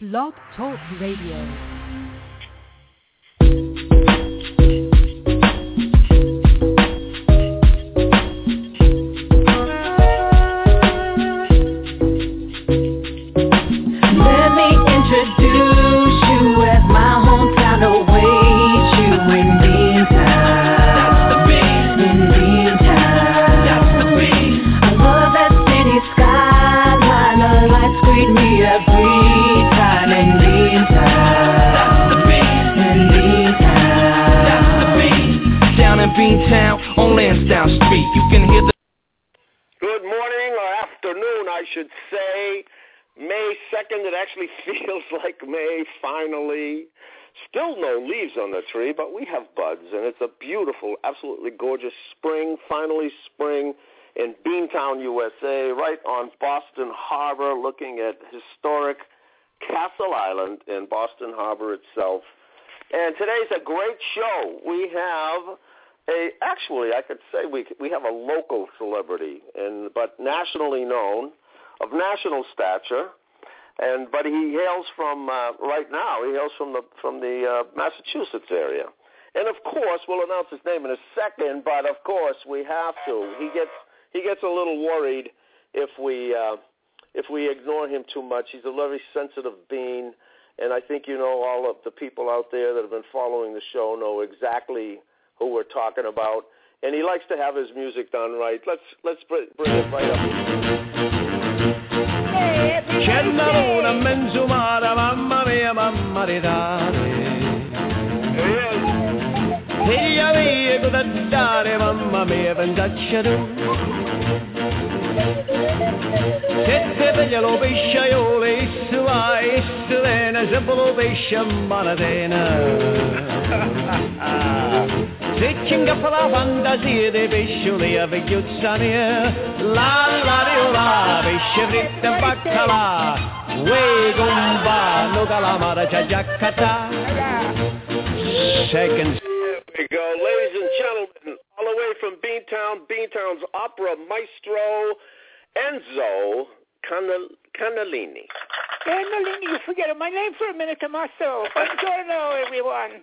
Blog Talk Radio. Island in Boston Harbor itself. And today's a great show. We have a actually I could say we we have a local celebrity and but nationally known of national stature and but he hails from uh, right now he hails from the from the uh, Massachusetts area. And of course, we'll announce his name in a second, but of course we have to. He gets he gets a little worried if we uh, if we ignore him too much. He's a very sensitive being, and I think you know all of the people out there that have been following the show know exactly who we're talking about. And he likes to have his music done right. Let's let's bring, it right up. Tu. Lo sempre lo pesce. Se la fantasia dei mia, la la dio la, pesce e baccalà, uè calamara giaccata. Second There we go, ladies and gentlemen, all the way from Beantown, Beantown's opera maestro Enzo Canal- Canalini. Annalini, you forget my name for a minute, Tommaso. Buongiorno, everyone.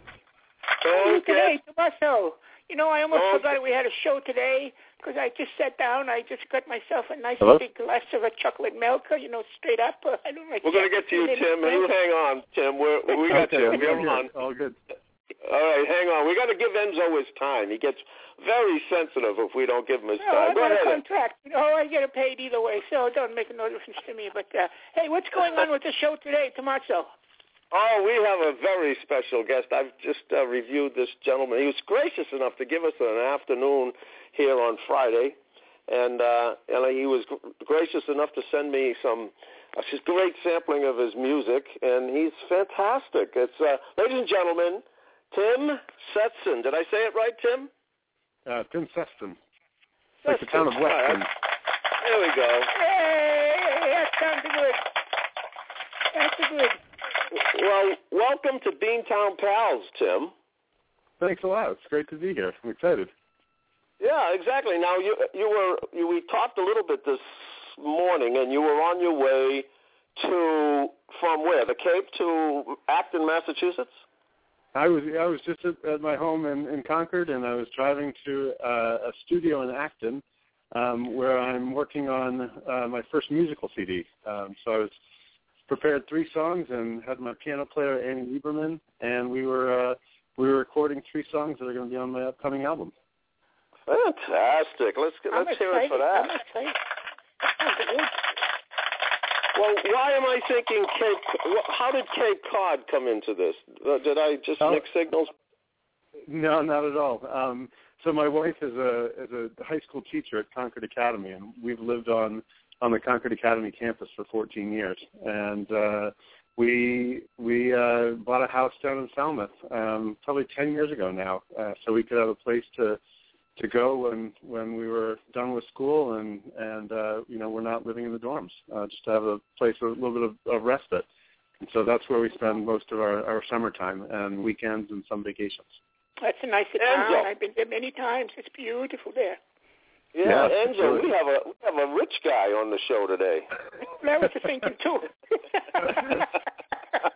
How are you today, Tommaso? You know, I almost Okay. forgot we had a show today because I just sat down. I just got myself a nice Hello? big glass of a chocolate milk, you know, straight up. I don't like We're going to get to you, Tim. You hang on, Tim. We're, we got you. We're on. All good. All right, hang on. We got to give Enzo his time. He gets very sensitive if we don't give him his No, time. I'm Go on ahead. contract. You know, I get paid either way, so it don't make no difference to me. But uh, hey, what's going on with the show today, Tommaso? Oh, we have a very special guest. I've just uh, reviewed this gentleman. He was gracious enough to give us an afternoon here on Friday, and uh, and he was gracious enough to send me some uh, just great sampling of his music, and he's fantastic. It's uh, ladies and gentlemen, Tim Seston. Did I say it right, Tim? Uh, Tim Seston. Like the town of All right. Weston. There we go. Hey, that sounds good. That's good. Well, welcome to Beantown Pals, Tim. Thanks a lot. It's great to be here. I'm excited. Yeah, exactly. Now you you were you, we talked a little bit this morning, and you were on your way to from where the Cape to Acton, Massachusetts. I was I was just at, at my home in, in Concord, and I was driving to uh, a studio in Acton, um, where I'm working on uh, my first musical CD. Um, so I was prepared three songs and had my piano player Annie Lieberman, and we were uh, we were recording three songs that are going to be on my upcoming album. Fantastic. Let's get, I'm let's hear excited. it for that. I'm excited. That sounds good. Well, why am I thinking Cape? How did Cape Cod come into this? Uh, did I just Oh. mix signals? No, not at all. Um, so my wife is a is a high school teacher at Concord Academy, and we've lived on on the Concord Academy campus for 14 years. And uh, we we uh, bought a house down in Falmouth um, probably 10 years ago now, uh, so we could have a place to to go when when we were done with school and and uh, you know we're not living in the dorms, uh, just to have a place with a little bit of, of respite. And so that's where we spend most of our, our summertime and weekends and some vacations. That's a nice Enzo. town. I've been there many times. It's beautiful there. Yeah, Yeah, Enzo, absolutely. we have a we have a rich guy on the show today. I was thinking too.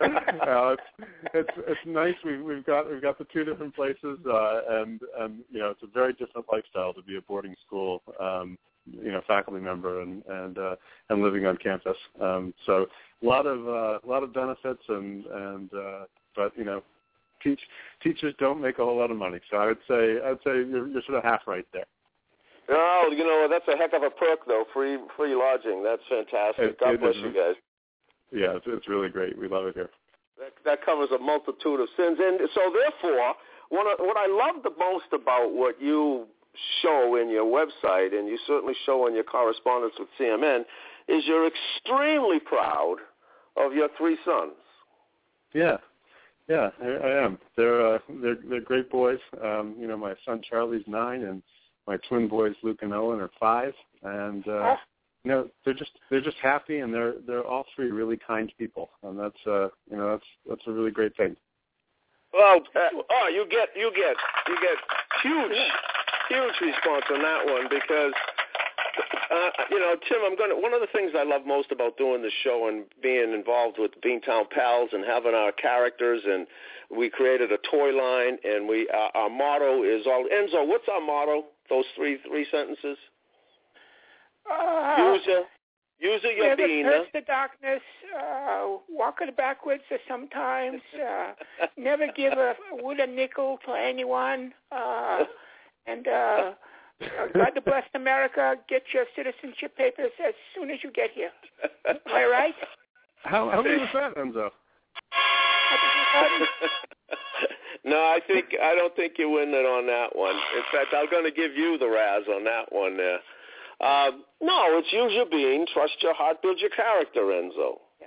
it's it's nice. We we've got we've got the two different places, uh, and and you know it's a very different lifestyle to be a boarding school, um, you know, faculty member and and uh, and living on campus. Um, so a lot of uh, a lot of benefits and and uh, but you know, teach teachers don't make a whole lot of money. So I would say I'd say you're, you're sort of half right there. Oh, you know that's a heck of a perk though. Free free lodging. That's fantastic. It- God it bless is. you guys. Yeah, it's, it's really great. We love it here. That, that covers a multitude of sins, and so therefore, what I, what I love the most about what you show in your website, and you certainly show in your correspondence with CMN, is you're extremely proud of your three sons. Yeah, yeah, I, I am. They're uh, they're they're great boys. Um, you know, my son Charlie's nine, and my twin boys Luke and Owen are five, and uh, you know they're just they're just happy, and they're they're all three really kind people, and that's uh you know that's that's a really great thing. Well, uh, oh, you get you get you get huge huge response on that one because uh, you know, Tim, I'm going to one of the things I love most about doing the show and being involved with Beantown Pals and having our characters and we created a toy line and we uh, our motto is all Enzo. What's our motto? Those three three sentences. Uh, Use your use your never bean. curse the darkness, uh, walk it backwards sometimes, uh, never give a wood a nickel to anyone, uh, and uh, uh, God to bless America, get your citizenship papers as soon as you get here. Am I right? How how many was that, Enzo? I think you heard me. no, I think I don't think you win it on that one. In fact, I'm going to give you the Raz on that one there. Um, no, it's use your being, trust your heart, build your character, Enzo. Yeah,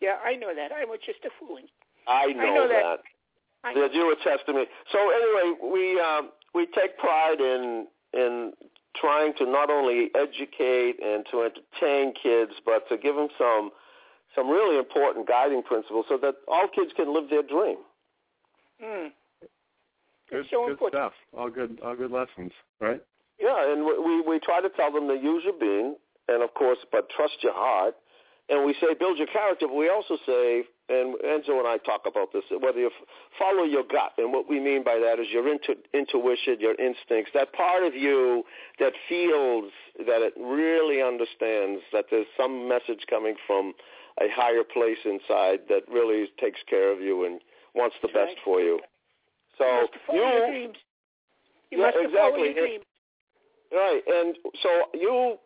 yeah I know that. I was just a fooling. I know, know that. I know. You attest to me. So anyway, we um, we take pride in in trying to not only educate and to entertain kids, but to give them some some really important guiding principles so that all kids can live their dream. Mm. Good, so good important. stuff. All good all good lessons, right? Yeah, and we- we try to tell them to use your being, and of course, but trust your heart. And we say build your character, but we also say, and Enzo and I talk about this, whether you follow your gut, and what we mean by that is your intu- intuition, your instincts, that part of you that feels that it really understands that there's some message coming from a higher place inside that really takes care of you and wants the That's best right. for you. So you follow you. You Yeah, must follow exactly. your dreams. Right, and so you,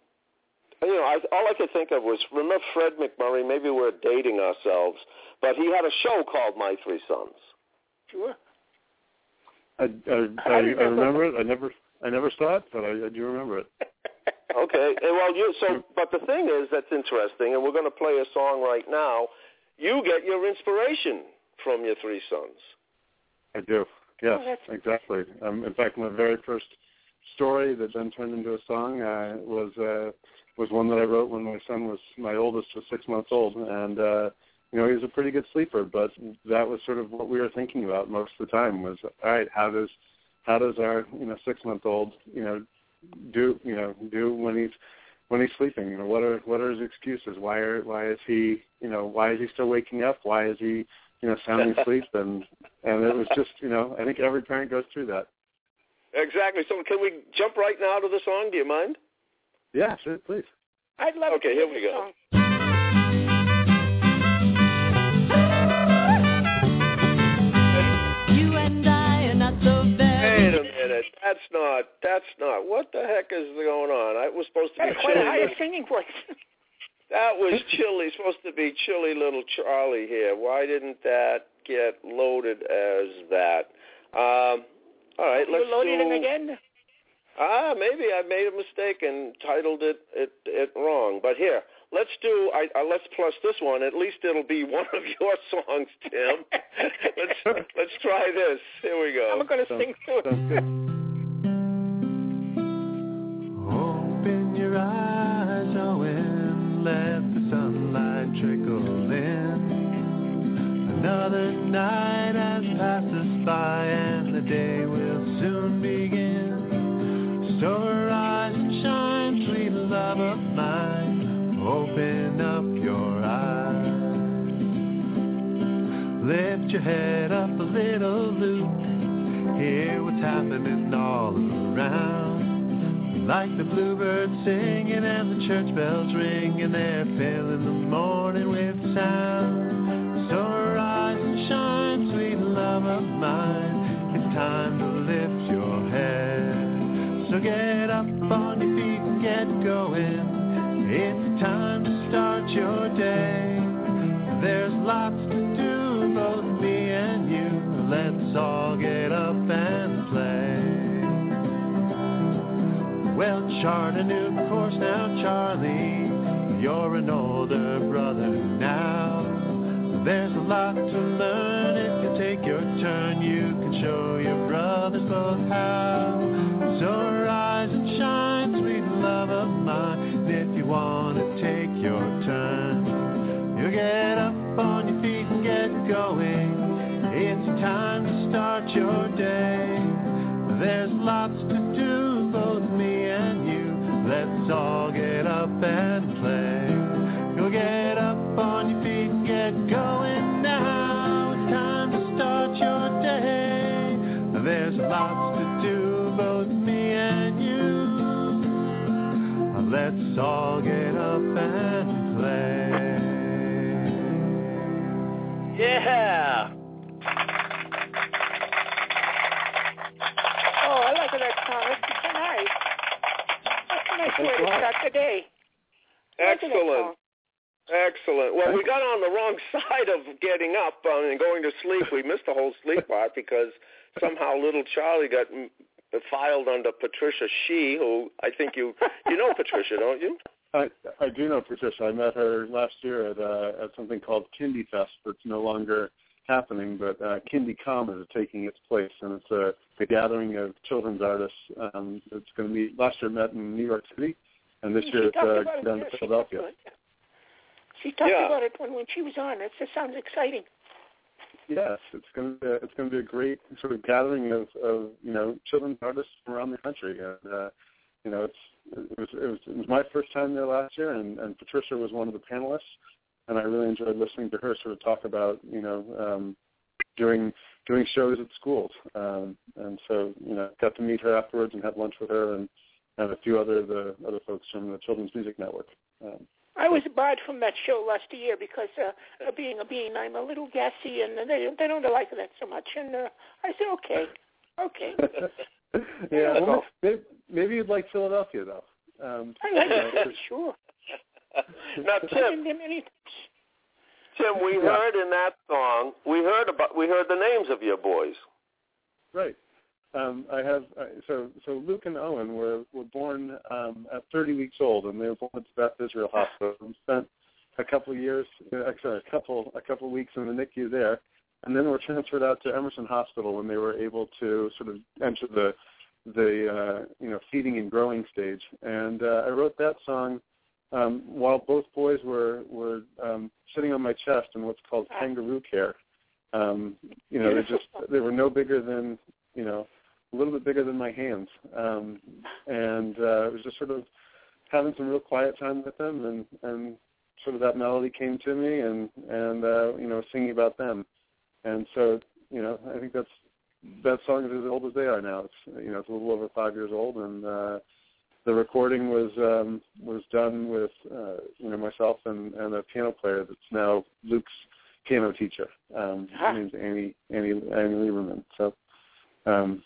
you know, I, all I could think of was remember Fred MacMurray. Maybe we're dating ourselves, but he had a show called My Three Sons. Sure. I I, I, I I remember. remember it. I never I never saw it, but I, I do remember it. Okay, and well, you so, but the thing is that's interesting, and we're going to play a song right now. You get your inspiration from your three sons. I do. Yes, Oh, exactly. Um, in fact, my very first story that then turned into a song uh, was uh, was one that I wrote when my son was my oldest was six months old, and uh, you know he was a pretty good sleeper. But that was sort of what we were thinking about most of the time was all right, how does how does our you know six month old you know do you know do when he's when he's sleeping? You know what are what are his excuses? Why are why is he you know why is he still waking up? Why is he you know sounding asleep? And and it was just you know I think every parent goes through that. Exactly. So can we jump right now to the song? Do you mind? Yeah, sure, please. I'd love Okay, to here we go. song. You and I are not so Wait a minute. That's not. That's not. What the heck is going on? I was supposed to be That's quite a chilly. higher singing voice. That was chilly. Supposed to be chilly little Charlie here. Why didn't that get loaded as that? Um, all right, you let's loaded do. it again? Ah, maybe I made a mistake and titled it it, it wrong. But here, let's do. I, I let's plus this one. At least it'll be one of your songs, Tim. let's let's try this. Here we go. I'm going to sing through it. Open your eyes, oh, and let the sunlight trickle in. Another night has passed us by, and the day will your your head up a little, Luke. Hear what's happening all around. Like the bluebirds singing and the church bells ringing, they're filling the morning with sound. So rise and shine, sweet love of mine. It's time to lift your head. So get up on your feet and get going. It's time to start your day. Well, chart a new course now, Charlie. You're an older brother now. There's a lot to learn if you take your turn. You can show your brothers both how. So rise and shine, sweet love of mine. If you want to take your turn, you get up on your feet and get going. It's time to start your day. There's lots to do, Let's all get up and play. Go get up on your feet and get going now. It's time to start your day. There's lots to do, both me and you. Let's all get up and play. Yeah. Oh, I like that song. It's so nice. That's a nice way to start the day. I like that Excellent. Excellent. Well, we got on the wrong side of getting up um, and going to sleep. We missed the whole sleep part because somehow little Charlie got filed under Patricia Shih, who I think you you know Patricia, don't you? I I do know Patricia. I met her last year at uh, at something called KindieFest that's no longer happening, but uh, Kindiecomm is taking its place, and it's a, a gathering of children's artists. Um, it's going to be last year met in New York City, and this She year it's uh, about it, down yeah, to Philadelphia. talked about it. She talked Yeah. about it when, when she was on. It just sounds exciting. Yes, it's going to be, it's going to be a great sort of gathering of, of you know children's artists from around the country, and uh, you know it's it was, it was it was my first time there last year, and, and Patricia was one of the panelists, and I really enjoyed listening to her sort of talk about you know um, doing doing shows at schools, um, and so you know got to meet her afterwards and had lunch with her and and a few other the other folks from the Children's Music Network. Um, I was barred from that show last year because uh, being a bean, I'm a little gassy, and they they don't like that so much. And uh, I said, okay, okay. yeah, well, maybe, maybe you'd like Philadelphia though. Um, I like you know, that, sure. now, Tim, been there many Tim, we Yeah. heard in that song, we heard about, we heard the names of your boys. Right. Um, I have uh, so so Luke and Owen were were born um, at 30 weeks old, and they were born at the Beth Israel Hospital and spent a couple of years, uh, sorry, a couple a couple of weeks in the NICU there, and then were transferred out to Emerson Hospital when they were able to sort of enter the the uh, you know feeding and growing stage. And uh, I wrote that song um, while both boys were were um, sitting on my chest in what's called kangaroo care. Um, you know, they just they were no bigger than you know a little bit bigger than my hands, um, and uh, it was just sort of having some real quiet time with them, and and sort of that melody came to me, and and uh, you know singing about them, and so you know I think that's that song is as old as they are now. It's you know it's a little over five years old, and uh, the recording was um, was done with uh, you know myself and, and a piano player that's now Luke's piano teacher. Um, Ah. Her name's Annie Annie Annie Lieberman. So um,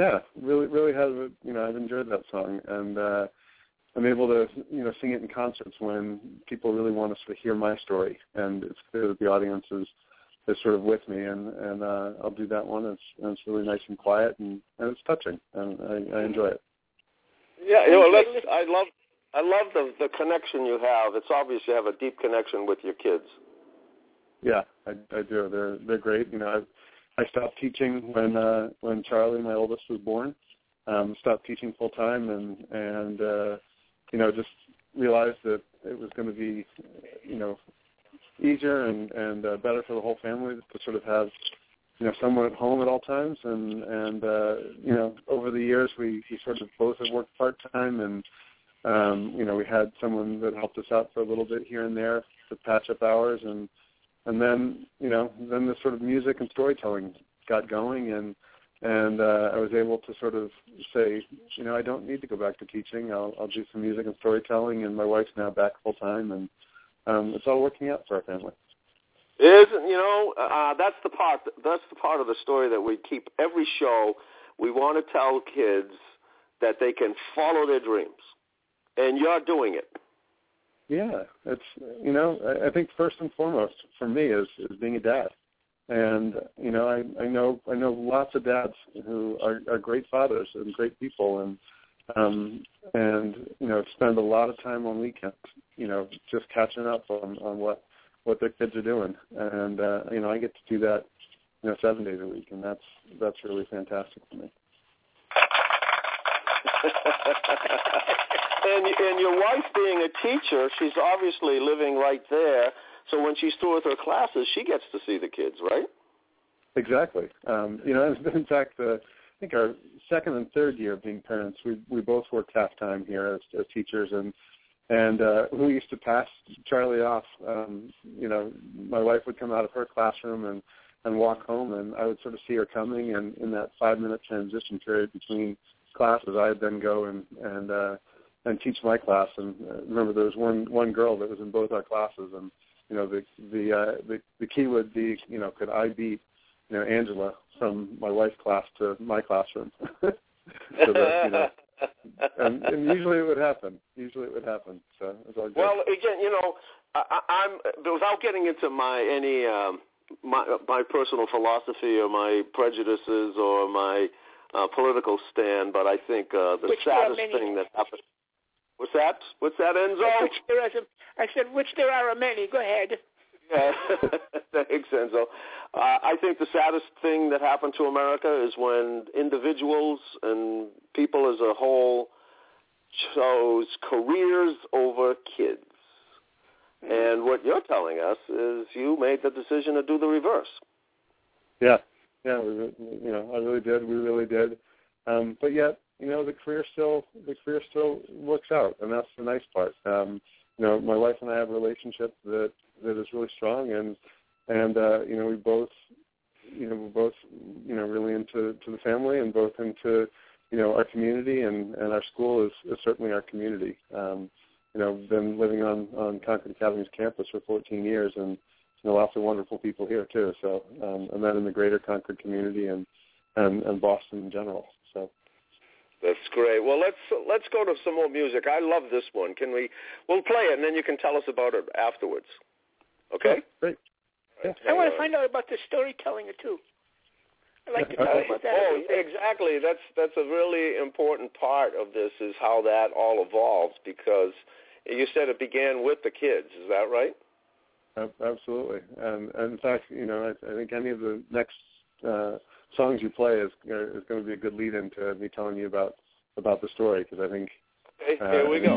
yeah, really really have you know I've enjoyed that song, and uh, I'm able to you know sing it in concerts when people really want us to hear my story, and it's clear that the audience is is sort of with me, and and uh, I'll do that one. It's and it's really nice and quiet, and, and it's touching, and I, I enjoy it. Yeah, you know, let's, I love I love the the connection you have. It's obvious you have a deep connection with your kids. Yeah, I, I do. They're they're great. You know, I I stopped teaching when uh, when Charlie, my oldest, was born. Um, stopped teaching full time, and and uh, you know just realized that it was going to be you know easier and and uh, better for the whole family to sort of have you know someone at home at all times. And and uh, you know over the years we we sort of both have worked part time and. Um, you know, we had someone that helped us out for a little bit here and there to patch up hours, and and then you know then the sort of music and storytelling got going and and uh, I was able to sort of say, you know, I don't need to go back to teaching. I'll, I'll do some music and storytelling, and my wife's now back full time, and um, it's all working out for our family. Isn't you know uh, that's the part that's the part of the story that we keep every show. We want to tell kids that they can follow their dreams, and you're doing it. Yeah, it's you know I, I think first and foremost for me is is being a dad, and you know I I know I know lots of dads who are, are great fathers and great people and um and you know spend a lot of time on weekends you know just catching up on on what what their kids are doing and uh you know I get to do that you know seven days a week and that's that's really fantastic for me. and and your wife being a teacher, she's obviously living right there. So when she's through with her classes, she gets to see the kids, right? Exactly. Um, you know, in fact, uh, I think our second and third year of being parents, we we both worked half time here as, as teachers, and and uh, we used to pass Charlie off. Um, you know, my wife would come out of her classroom and and walk home, and I would sort of see her coming, and in that five minute transition period between classes, I'd then go and and uh, and teach my class. And uh, remember, there was one one girl that was in both our classes, and you know the the uh, the, the key would be you know could I beat you know Angela from my wife's class to my classroom. so that you know. and, and usually it would happen. Usually it would happen. So it's all good. Well, again, you know, I, I'm without getting into my any um, my my personal philosophy or my prejudices or my uh, political stand, but I think uh, the Which saddest there are many. thing that happened. What's that? What's that, Enzo? Which there is a, I said, which there are many. Go ahead. Yeah, thanks, Enzo. Uh, I think the saddest thing that happened to America is when individuals and people as a whole chose careers over kids. And what you're telling us is you made the decision to do the reverse. Yeah, yeah, we, you know, I really did. We really did. Um, but yet, you know, the career still the career still works out, and that's the nice part. Um, you know, my wife and I have a relationship that that is really strong, and and uh, you know, we both, you know, we're both, you know, really into to the family and both into, you know, our community, and and our school is, is certainly our community. Um, you know, been living on on Concord Academy's campus for 14 years, and you know, lots of wonderful people here too. So, um, and then in the greater Concord community and and, and Boston in general. So. That's great. Well, let's let's go to some more music. I love this one. Can we? We'll play it, and then you can tell us about it afterwards. Okay. Great. Yeah. I want to find out about the storytelling too. I'd like to talk Okay. about that. Oh, exactly. That's that's a really important part of this is how that all evolves because you said it began with the kids. Is that right? Absolutely, and, and in fact, you know, I, I think any of the next uh, songs you play is uh, is going to be a good lead into me telling you about about the story because I think Okay, Uh, here we go.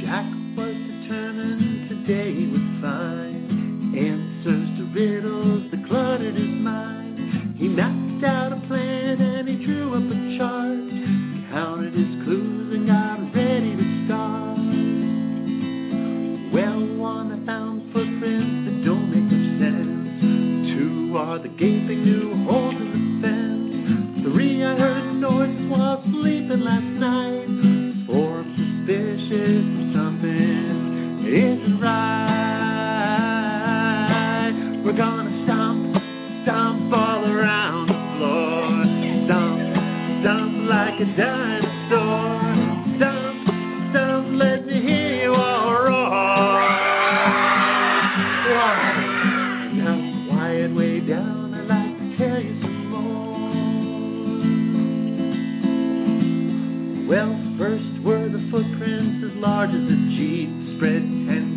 Jack was determined today he would find answers to riddles that cluttered his mind. He mapped out a plan the gaping new holes in the fence. Three, I heard noise while sleeping last night. Four, I'm suspicious of something isn't right. We're gonna stomp, stomp all around the floor. Stomp, stomp like a dinosaur. Well, first were the footprints as large as a jeep, spread ten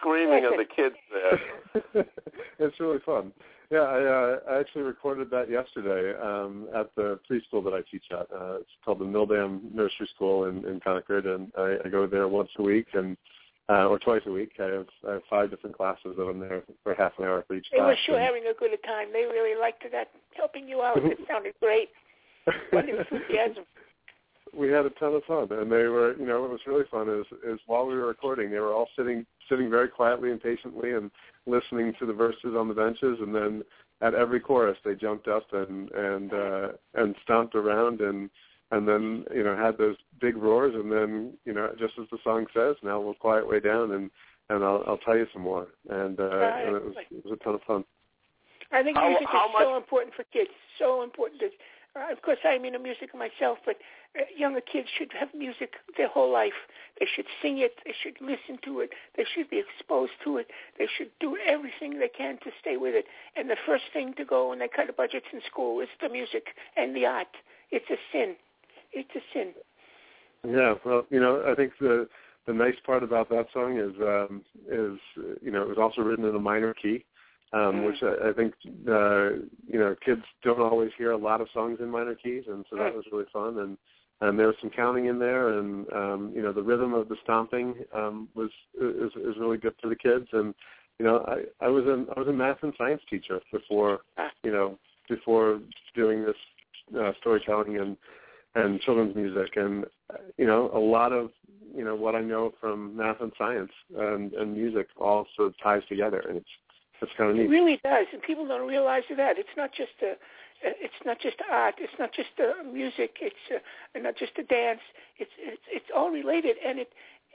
screaming of the kids there. it's really fun. Yeah, I, uh, I actually recorded that yesterday um, at the preschool that I teach at. Uh, it's called the Mildam Nursery School in, in Concord, and I, I go there once a week and uh, or twice a week. I have, I have five different classes that I'm there for half an hour for each They class. were sure and- having a good time. They really liked that helping you out. It sounded great. What enthusiasm. We had a ton of fun, and they were, you know, what was really fun is is while we were recording, they were all sitting sitting very quietly and patiently and listening to the verses on the benches, and then at every chorus they jumped up and and uh, and stomped around and and then you know had those big roars, and then you know just as the song says, now we'll quiet way down and and I'll I'll tell you some more, and uh, Right. and it was it was a ton of fun. I think How- music how is much- so important for kids. So important. That, uh, of course, I'm into music myself, but uh, younger kids should have music their whole life. They should sing it. They should listen to it. They should be exposed to it. They should do everything they can to stay with it. And the first thing to go when they cut the budgets in school is the music and the art. It's a sin. It's a sin. Yeah, well, you know, I think the the nice part about that song is um, is you know it was also written in a minor key, um, Mm. which I, I think uh, you know kids don't always hear a lot of songs in minor keys, and so that Mm. was really fun. And and there was some counting in there, and um, you know the rhythm of the stomping um, was is, is really good for the kids. And you know I I was a I was a math and science teacher before Ah. you know before doing this uh, storytelling and and children's music and you know a lot of you know what I know from math and science and and music all sort of ties together and it's it's kind of It really does, and people don't realize that. It's not just a, it's not just art. It's not just uh music. It's uh, and not just a dance. It's it's it's all related, and it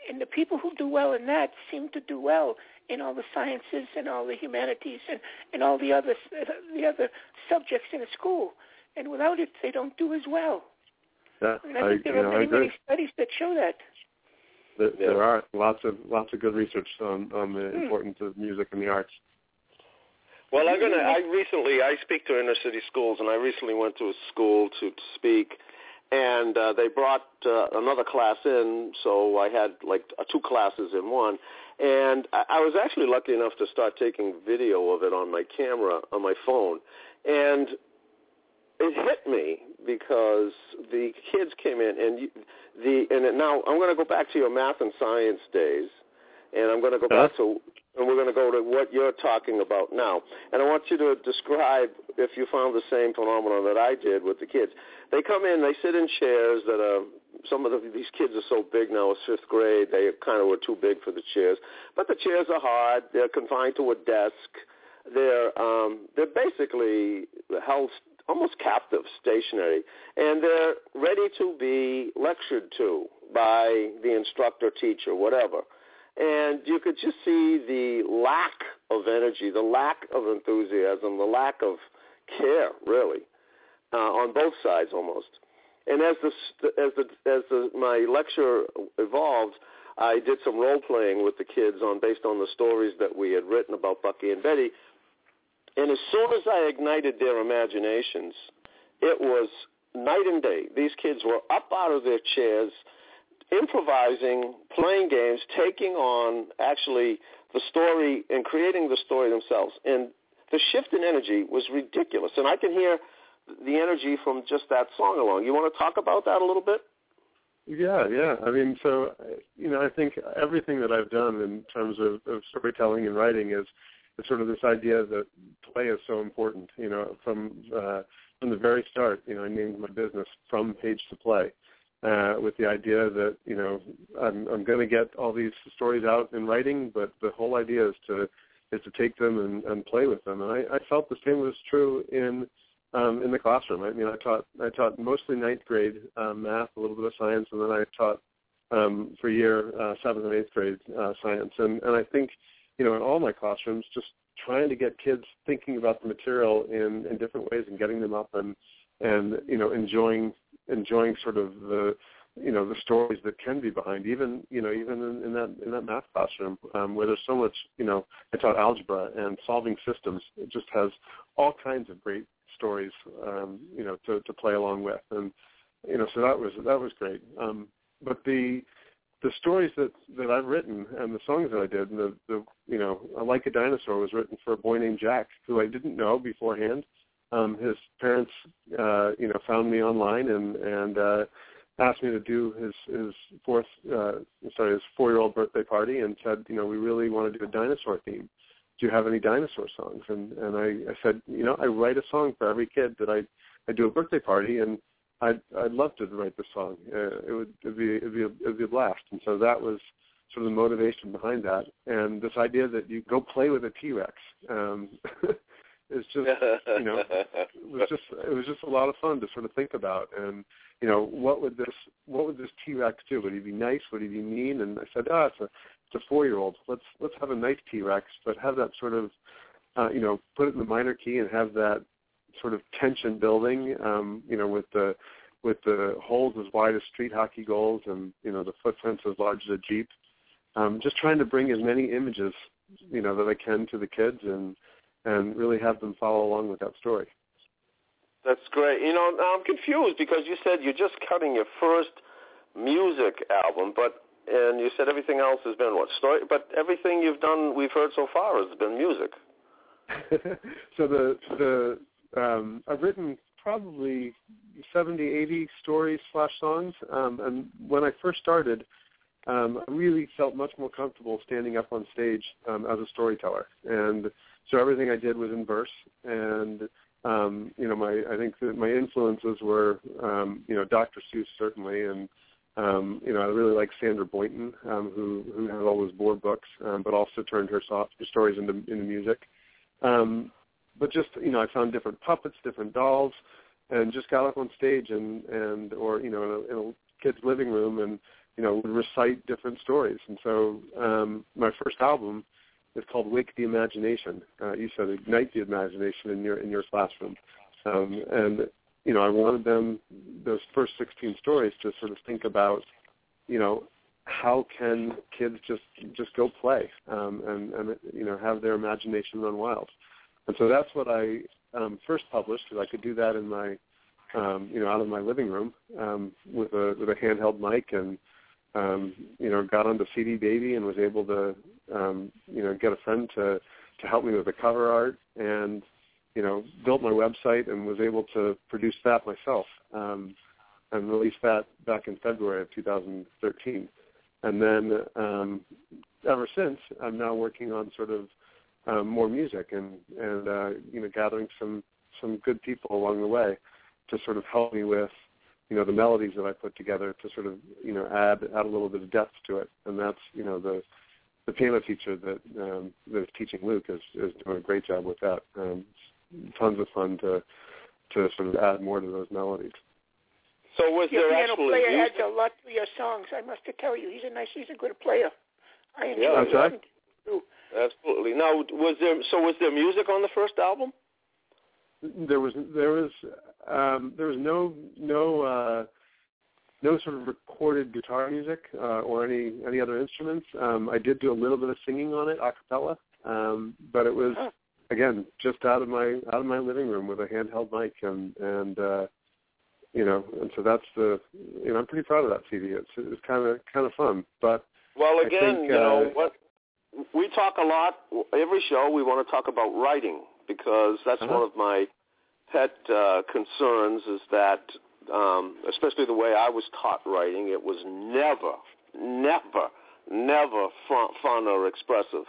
and the people who do well in that seem to do well in all the sciences and all the humanities and and all the other the other subjects in a school. And without it, they don't do as well. Yeah, And I I, think there are know, many many studies that show that. There, there are lots of lots of good research on on the Hmm. importance of music and the arts. Well, I'm gonna. I recently I speak to inner city schools, and I recently went to a school to, to speak, and uh, they brought uh, another class in, so I had like uh, two classes in one, and I, I was actually lucky enough to start taking video of it on my camera on my phone, and it hit me because the kids came in and you, the and it, now I'm going to go back to your math and science days, and I'm going to go back to and we're going to go to what you're talking about now. And I want you to describe if you found the same phenomenon that I did with the kids. They come in, they sit in chairs that are some of the, these kids are so big now. It's fifth grade. They kind of were too big for the chairs, but the chairs are hard. They're confined to a desk. They're um, they're basically held almost captive, stationary, and they're ready to be lectured to by the instructor, teacher, whatever. And you could just see the lack of energy, the lack of enthusiasm, the lack of care, really, uh, on both sides almost. And as the as the as the, my lecture evolved, I did some role playing with the kids on based on the stories that we had written about Bucky and Betty. And as soon as I ignited their imaginations, it was night and day. These kids were up out of their chairs, improvising, playing games, taking on actually the story and creating the story themselves. And the shift in energy was ridiculous. And I can hear the energy from just that song alone. You want to talk about that a little bit? Yeah, yeah. I mean, so you know, I think everything that I've done in terms of, of storytelling and writing is, is sort of this idea that play is so important. You know, from uh, from the very start, you know, I named my business from page to play, uh, with the idea that you know I'm I'm going to get all these stories out in writing, but the whole idea is to is to take them and, and play with them. And I, I felt the same was true in um, in the classroom. I mean, I taught I taught mostly ninth grade um, math, a little bit of science, and then I taught um, for a year uh, seventh and eighth grade uh, science. And and I think you know in all my classrooms, just trying to get kids thinking about the material in in different ways and getting them up and and you know enjoying enjoying sort of the you know the stories that can be behind even you know even in, in that in that math classroom um, where there's so much you know I taught algebra and solving systems. It just has all kinds of great stories um, you know to, to play along with. And you know so that was that was great. Um, but the the stories that that I've written and the songs that I did and the, the you know like a dinosaur was written for a boy named Jack who I didn't know beforehand um, his parents uh, you know found me online and and uh, asked me to do his his fourth uh sorry his four year old birthday party and said you know we really want to do a dinosaur theme. Do you have any dinosaur songs? And and i i said you know i write a song for every kid that i i do a birthday party and i'd i'd love to write the song. Uh, it would it'd be it'd be a, it'd be a blast. And so that was sort of the motivation behind that. And this idea that you go play with a t-rex um is just you know it was just it was just a lot of fun to sort of think about and you know what would this what would this T Rex do? Would he be nice? Would he be mean? And I said, ah, it's a it's a four year old. Let's let's have a nice T Rex, but have that sort of uh, you know put it in the minor key and have that sort of tension building. Um, you know with the with the holes as wide as street hockey goals and you know the footprints as large as a jeep. Um, just trying to bring as many images you know that I can to the kids and and really have them follow along with that story. That's great. You know, I'm confused because you said you're just cutting your first music album, but and you said everything else has been what story, but everything you've done, we've heard so far, has been music. so the the um, I've written probably 70, 80 stories slash songs, um, and when I first started, um, I really felt much more comfortable standing up on stage um, as a storyteller, and so everything I did was in verse, and um, you know, my I think that my influences were, um, you know, Dr. Seuss certainly, and um, you know, I really like Sandra Boynton, um, who who had all those board books, um, but also turned her soft her stories into into music. Um, but just you know, I found different puppets, different dolls, and just got up on stage and and or you know, in a, in a kid's living room and you know, would recite different stories. And so um, my first album it's called Wake the Imagination. Uh, you said ignite the imagination in your in your classroom, um, and you know I wanted them those first 16 stories to sort of think about, you know, how can kids just just go play um, and and you know have their imagination run wild, and so that's what I um, first published because I could do that in my um, you know out of my living room um, with a with a handheld mic and um, you know, got onto CD Baby and was able to, um, you know, get a friend to to help me with the cover art and, you know, built my website and was able to produce that myself um, and release that back in February of 2013. And then um, ever since, I'm now working on sort of um, more music and and uh, you know gathering some some good people along the way to sort of help me with you know the melodies that I put together to sort of you know add add a little bit of depth to it, and that's you know the the piano teacher that um, that is teaching Luke is is doing a great job with that. Um, tons of fun to to sort of add more to those melodies. So was Your there piano actually player music? adds a lot to your songs. I must tell you, he's a nice, he's a good player. I enjoy Yeah, that's right. listening to. Absolutely. Now, was there so was there music on the first album? There was there was um, there was no no uh, no sort of recorded guitar music uh, or any any other instruments. Um, I did do a little bit of singing on it a cappella, um, but it was Huh. again just out of my out of my living room with a handheld mic and and uh, you know and so that's the you know I'm pretty proud of that CD. It's it's kind of kind of fun, but Well, again, think, you know uh, what we talk a lot every show. We want to talk about writing because that's Uh-huh. one of my pet uh, concerns. Is that um, especially the way I was taught writing, it was never, never, never fun, fun or expressive.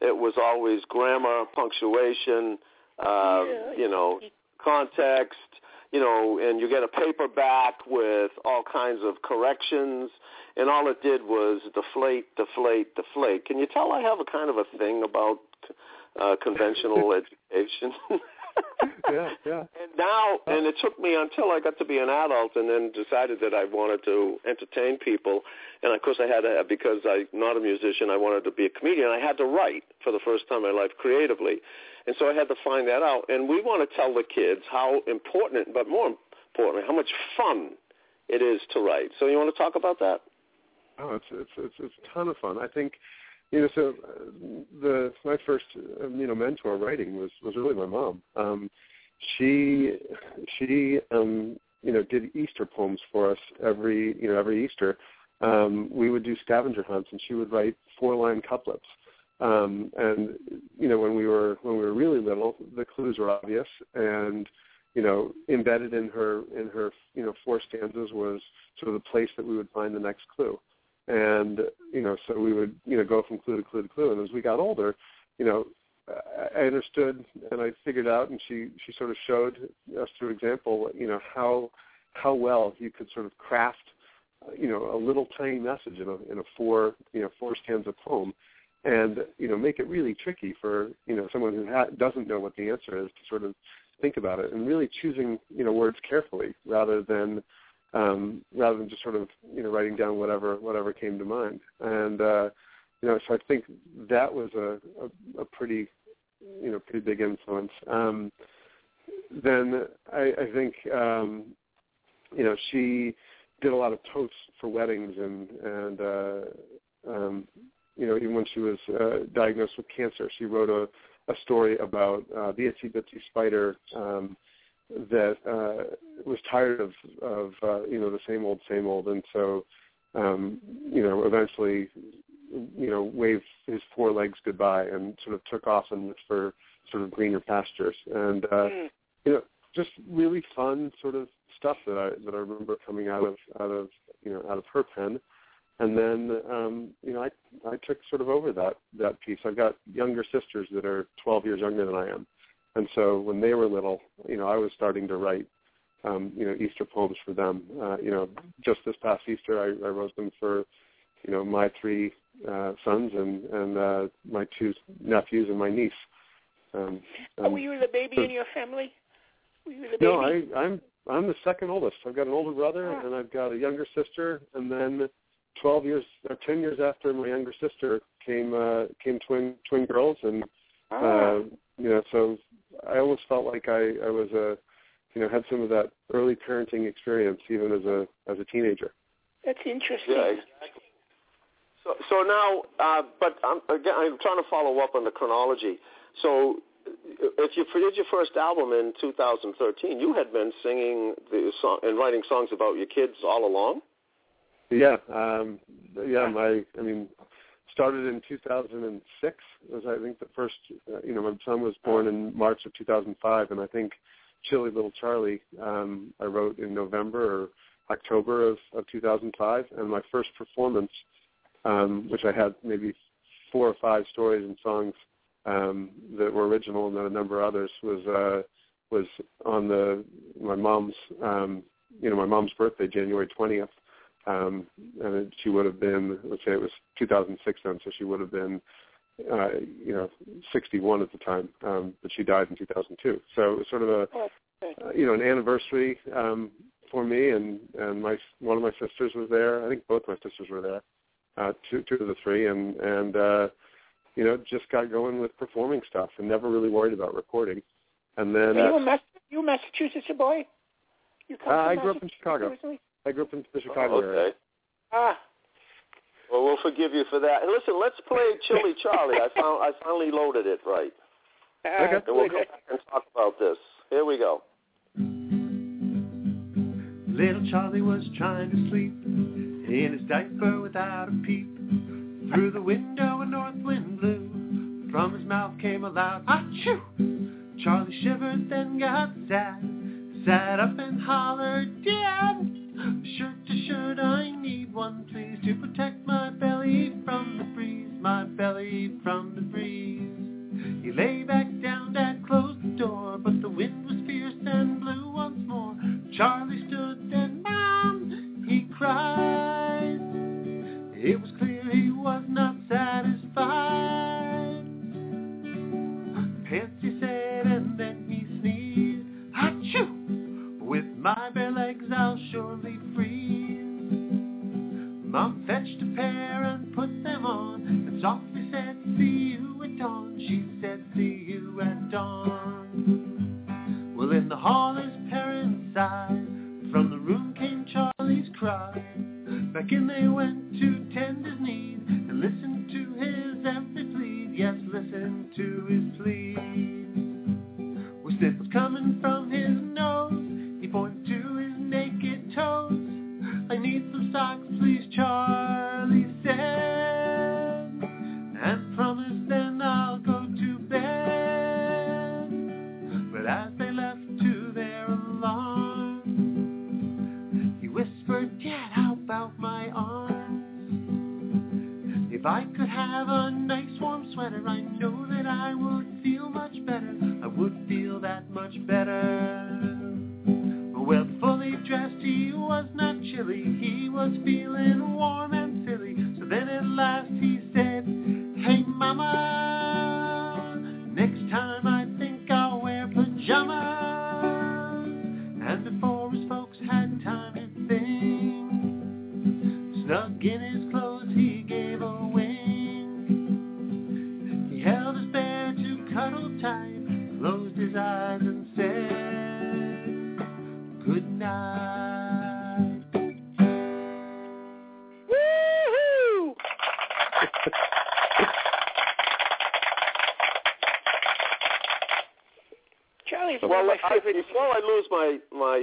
It was always grammar, punctuation, uh, Yeah. you know, context, you know, and you get a paperback with all kinds of corrections, and all it did was deflate, deflate, deflate. Can you tell I have a kind of a thing about uh, conventional education? yeah yeah And now, and it took me until I got to be an adult, and then decided that I wanted to entertain people. And of course, I had to, because I'm not a musician, I wanted to be a comedian. I had to write for the first time in my life creatively, and so I had to find that out. And we want to tell the kids how important, but more importantly, how much fun it is to write. So you want to talk about that? Oh, it's it's it's, it's a ton of fun. I think, you know, so uh, the my first uh, you know mentor writing was was really my mom. Um, she she um, you know did Easter poems for us every you know every Easter. Um, we would do scavenger hunts, and she would write four line couplets. Um, and you know when we were when we were really little, the clues were obvious, and you know embedded in her in her you know four stanzas was sort of the place that we would find the next clue and you know so we would you know go from clue to clue to clue. And as we got older you know I- understood and I figured out and she she sort of showed us through example you know how how well you could sort of craft you know a little tiny message in a in a four you know four stanza poem and you know make it really tricky for you know someone who ha- doesn't know what the answer is to sort of think about it and really choosing you know words carefully rather than um, rather than just sort of you know writing down whatever whatever came to mind. And uh, you know, so I think that was a, a, a pretty you know pretty big influence. Um, then I, I think um, you know she did a lot of toasts for weddings and and uh, um, you know even when she was uh, diagnosed with cancer, she wrote a a story about uh, the itsy bitsy spider. Um, that uh, was tired of of uh, you know the same old same old, and so um, you know eventually you know waved his four legs goodbye and sort of took off and looked for sort of greener pastures, and uh, Mm. you know just really fun sort of stuff that I that I remember coming out of out of you know out of her pen. And then um, you know I I took sort of over that that piece. I've got younger sisters that are 12 years younger than I am, and so when they were little, you know, I was starting to write, um, you know, Easter poems for them. Uh, you know, just this past Easter, I, I wrote them for, you know, my three uh, sons and and uh, my two nephews and my niece. Um, Oh, um, were you the baby in your family? Were you the baby? no, I, I'm I'm the second oldest. I've got an older brother Ah. and I've got a younger sister, and then 12 years or 10 years after my younger sister came uh, came twin twin girls, and Ah, uh, you know, so I almost felt like I, I was a, you know, had some of that early parenting experience even as a as a teenager. that's interesting. Yeah, exactly. So, so now, uh, but I'm, again, I'm trying to follow up on the chronology. So, if you did your first album in 2013, you had been singing the song and writing songs about your kids all along. Yeah, um, yeah. My, I mean, started in 2006. Was I think the first. Uh, you know, my son was born in March of 2005, and I think Chilly Little Charlie um, I wrote in November or October of, of 2005, and my first performance, um, which I had maybe four or five stories and songs um, that were original, and then a number of others was uh, was on the my mom's um, you know my mom's birthday, January 20th um, and it, she would have been, let's say it was 2006 then, so she would have been, uh, you know, 61 at the time, um, but she died in 2002. So it was sort of a, Oh, uh, you know, an anniversary um, for me, and and my one of my sisters was there. I think both my sisters were there, uh, two two of the three, and and uh, you know, just got going with performing stuff, and never really worried about recording. And then Are you a Mass- you a Massachusetts boy? You come uh, I grew up in Chicago. Massachusetts? I grew up in the Chicago Oh, area. Ah, Well, we'll forgive you for that. Listen, let's play Chilly Charlie. I found I finally loaded it right, Okay. and we'll good. come back and talk about this. Here we go. Little Charlie was trying to sleep in his diaper without a peep. Through the window a north wind blew. From his mouth came a loud achoo. Charlie shivered, then got sad. Sat up and hollered, Dad! Shirt I need one, please, to protect my belly from the breeze, my belly from the breeze.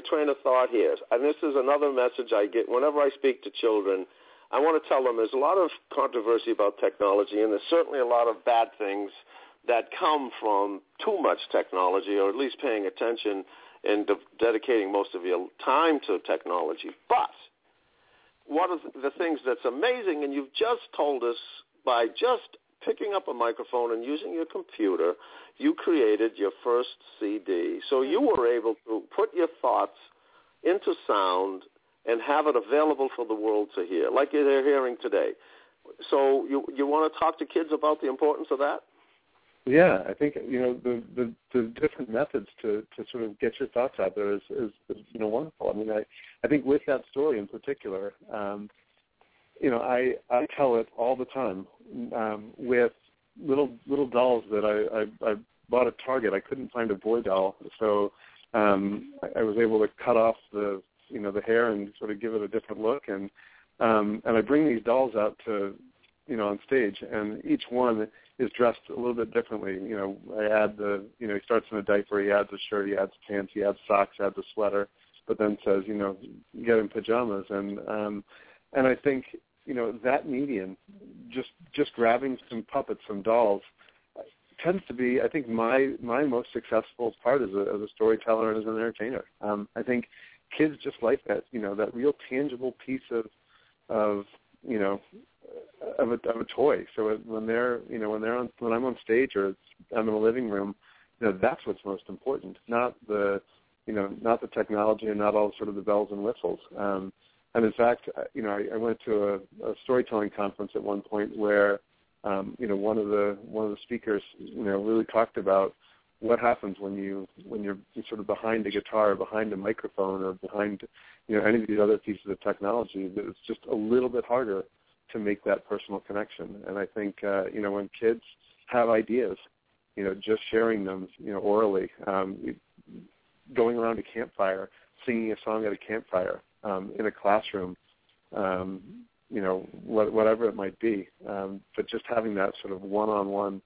Train of thought here, and this is another message I get whenever I speak to children, I want to tell them there's a lot of controversy about technology, and there's certainly a lot of bad things that come from too much technology, or at least paying attention and de- dedicating most of your time to technology. But one of the things that's amazing, and you've just told us by just picking up a microphone and using your computer, you created your first CD. So you were able to put your thoughts into sound and have it available for the world to hear, like they're hearing today. So you you want to talk to kids about the importance of that? Yeah, I think you know the the, the different methods to, to sort of get your thoughts out there is, is, is you know wonderful. I mean, I I think with that story in particular, um, you know, I I tell it all the time um, with little little dolls that I, I I bought at Target. I couldn't find a boy doll, so um, I, was able to cut off the you know the hair and sort of give it a different look. And um, and I bring these dolls out to you know on stage. And each one is dressed a little bit differently. You know, I add the, you know, he starts in a diaper, he adds a shirt, he adds pants, he adds socks, adds a sweater, but then says, you know, get in pajamas. And, um, and I think, you know, that medium, just, just grabbing some puppets, some dolls, tends to be, I think, my, my most successful part as a, as a storyteller and as an entertainer. Um, I think kids just like that, you know, that real tangible piece of, of, you know, of a of a toy. So when they're you know when they're on when I'm on stage or I'm in a living room, you know that's what's most important, not the you know not the technology and not all sort of the bells and whistles. Um, and in fact, you know I, I went to a, a storytelling conference at one point where um, you know one of the one of the speakers you know really talked about what happens when you when you're sort of behind a guitar, behind a microphone, or behind you know any of these other pieces of technology. That it's just a little bit harder to make that personal connection. And I think uh, you know when kids have ideas, you know, just sharing them, you know, orally, um, going around a campfire, singing a song at a campfire um, in a classroom, um, you know, what, whatever it might be. Um, but just having that sort of one-on-one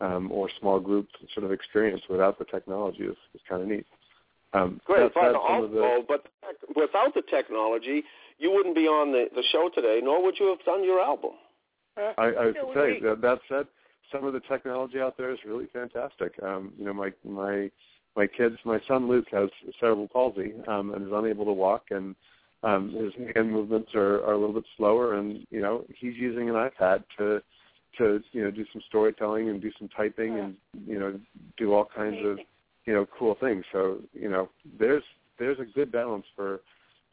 um, or small group sort of experience without the technology is, is kind of neat. Um, Great, that, but also, the... but without the technology, you wouldn't be on the, the show today, nor would you have done your album. I, I would say that, that said, some of the technology out there is really fantastic. Um, you know, my my my kids, my son Luke has cerebral palsy um, and is unable to walk, and um, his hand movements are, are a little bit slower, and you know he's using an iPad to to you know do some storytelling and do some typing and you know do all kinds of you know cool things. So you know there's there's a good balance for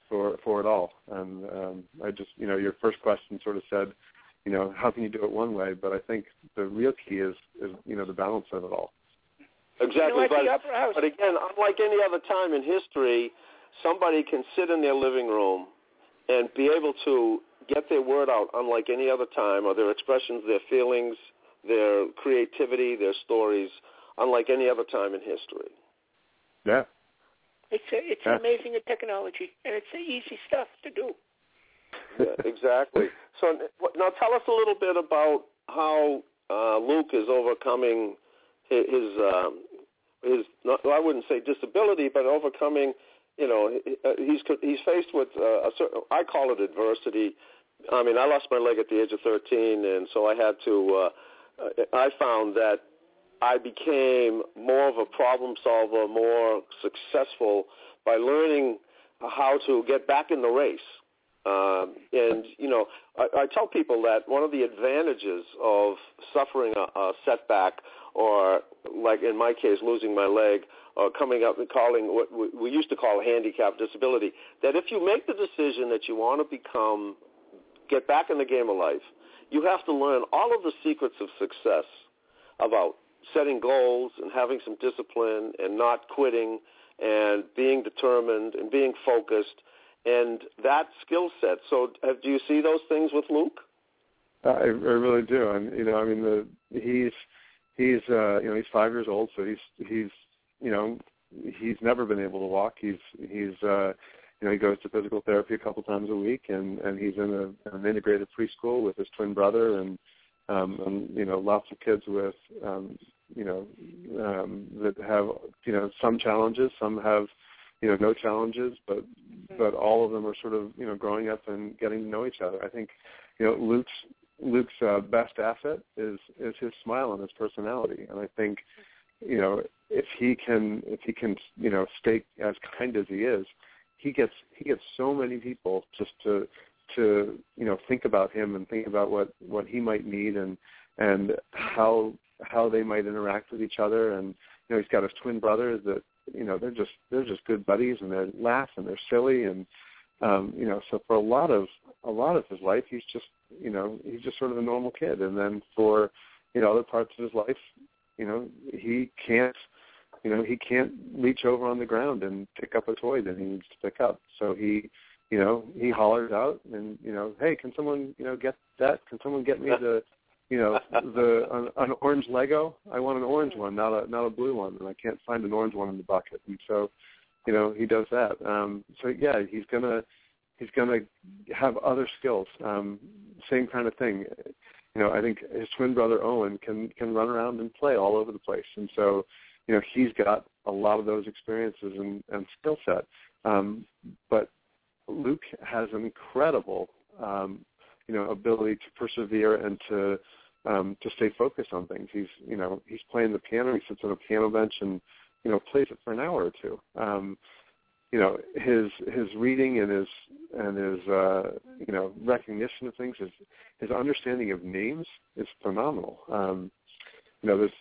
for for it all. And um, I just you know your first question sort of said you know how can you do it one way, but I think the real key is is you know the balance of it all. Exactly, You know, but, but again, unlike any other time in history, somebody can sit in their living room and be able to get their word out unlike any other time, or their expressions, their feelings, their creativity, their stories, unlike any other time in history. Yeah. It's a, it's Yeah. amazing the technology, and it's easy stuff to do. Yeah, exactly. So now tell us a little bit about how uh, Luke is overcoming his, his, um, his not, I wouldn't say disability, but overcoming, you know, uh, he's he's faced with uh, a certain, I call it adversity. I mean, I lost my leg at the age of 13, and so I had to, uh, I found that I became more of a problem solver, more successful by learning how to get back in the race. Um, and you know, I, I tell people that one of the advantages of suffering a, a setback, or like in my case, losing my leg, or coming up and calling what we, used to call handicap disability, that if you make the decision that you want to become, get back in the game of life, you have to learn all of the secrets of success about setting goals and having some discipline and not quitting and being determined and being focused and that skill set. So uh, do you see those things with Luke? I, I really do, and you know, I mean, the he's he's uh, you know he's five years old, so he's he's you know he's never been able to walk. He's he's uh, you know he goes to physical therapy a couple times a week, and and he's in a, an integrated preschool with his twin brother, and um, and you know lots of kids with um, you know um, that have you know some challenges, some have you know no challenges, but but all of them are sort of you know growing up and getting to know each other. I think you know Luke's Luke's uh, best asset is is his smile and his personality, and I think you know if he can if he can you know stay as kind as he is, he gets he gets so many people just to to you know think about him and think about what what he might need and and how how they might interact with each other. And you know he's got his twin brothers that you know they're just they're just good buddies and they laugh and they're silly. And um you know so for a lot of a lot of his life he's just you know he's just sort of a normal kid. And then for you know other parts of his life you know he can't you know he can't reach over on the ground and pick up a toy that he needs to pick up so he you know he hollers out and you know hey can someone you know get that can someone get me the you know the an, an orange Lego. I want an orange one, not a not a blue one, and I can't find an orange one in the bucket. And so, you know, he does that. Um, so yeah, he's gonna he's gonna have other skills. Um, same kind of thing. You know, I think his twin brother Owen can can run around and play all over the place, and so you know he's got a lot of those experiences and, and skill set. Um, but Luke has an incredible um, you know ability to persevere and to um, to stay focused on things. He's you know he's playing the piano. He sits on a piano bench and you know plays it for an hour or two. Um, you know his his reading and his and his uh, you know recognition of things, his his understanding of names is phenomenal. Um, you know, there's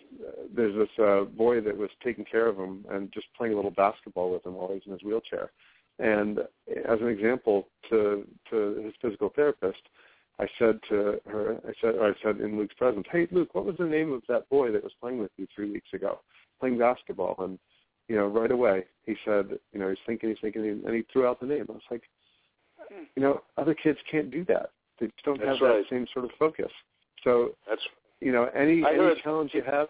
there's this uh, boy that was taking care of him and just playing a little basketball with him while he's in his wheelchair. And as an example to to his physical therapist, I said to her, I said, or I said in Luke's presence, "Hey, Luke, what was the name of that boy that was playing with you three weeks ago?" playing basketball, and you know, right away he said, you know, he's thinking, he's thinking, and he threw out the name. I was like, you know, other kids can't do that. They just don't That's have right. that same sort of focus. So, That's you know, any I any heard- challenge you have,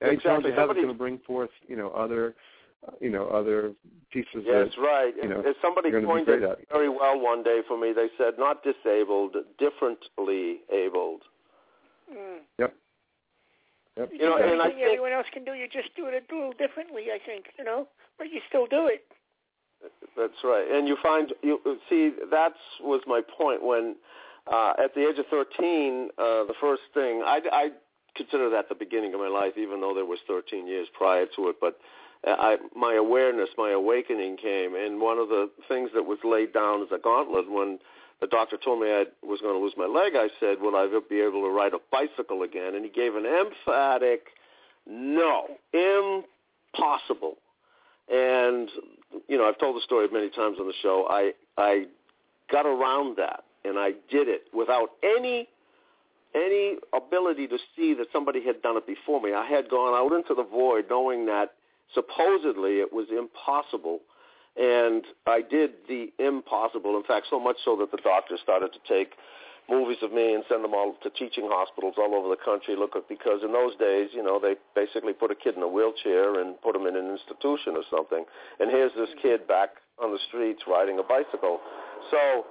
any Exactly. challenge you have is going to bring forth, you know, other, uh, you know, other pieces Yes, that right. you know, As somebody you're gonna coined it at. very well one day for me, they said not disabled, differently abled. Mm. Yep. Yep. You, You know, do and I think- everyone else can do. You just do it a little differently, I think. You know, but you still do it. That's right. And you find you see that was my point when uh, at the age of 13, uh, the first thing I, I consider that the beginning of my life, even though there was 13 years prior to it. But uh, I, my awareness, my awakening came, and one of the things that was laid down as a gauntlet when the doctor told me I was going to lose my leg, I said, "Will I be able to ride a bicycle again?" And he gave an emphatic no, impossible. And you know, I've told the story many times on the show. I I got around that, and I did it without any any ability to see that somebody had done it before me. I had gone out into the void knowing that supposedly it was impossible, and I did the impossible. In fact, so much so that the doctors started to take movies of me and send them all to teaching hospitals all over the country. Look, because in those days, you know, they basically put a kid in a wheelchair and put him in an institution or something. And here's this kid back on the streets riding a bicycle. So,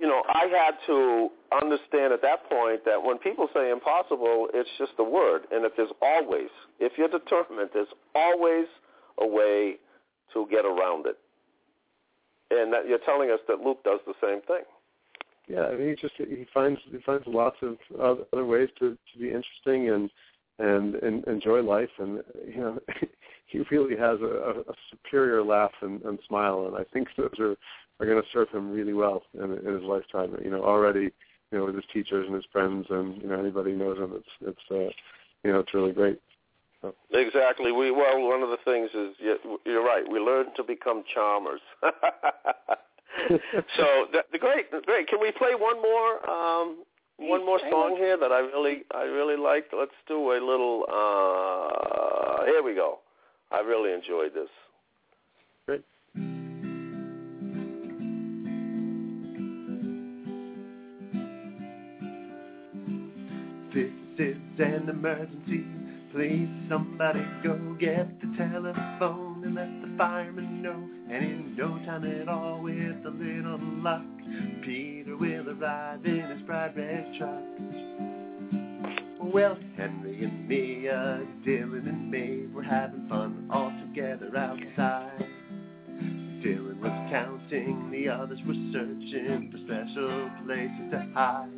you know, I had to understand at that point that when people say impossible, it's just a word, and that there's always, if you're determined, there's always a way to get around it. And that you're telling us that Luke does the same thing. yeah, I mean, he just he finds he finds lots of other ways to to be interesting and and, and enjoy life, and you know, he really has a, a superior laugh and, and smile, and I think those are are going to serve him really well in, in his lifetime. You know, already, you know, with his teachers and his friends, and you know, anybody who knows him, it's it's uh, you know, it's really great. So, Exactly. We well, one of the things is you- you're right. We learn to become charmers. so the, the great, great. Can we play one more, um, one more song here that I really, I really liked? Let's do a little. uh Here we go. I really enjoyed this. Great. This is an emergency. Please, somebody go get the telephone and let the fireman know. And in no time at all, with a little luck, Peter will arrive in his bright red truck. Well, Henry and Mia, uh, Dylan and Maeve were having fun all together outside. Dylan was counting, the others were searching for special places to hide.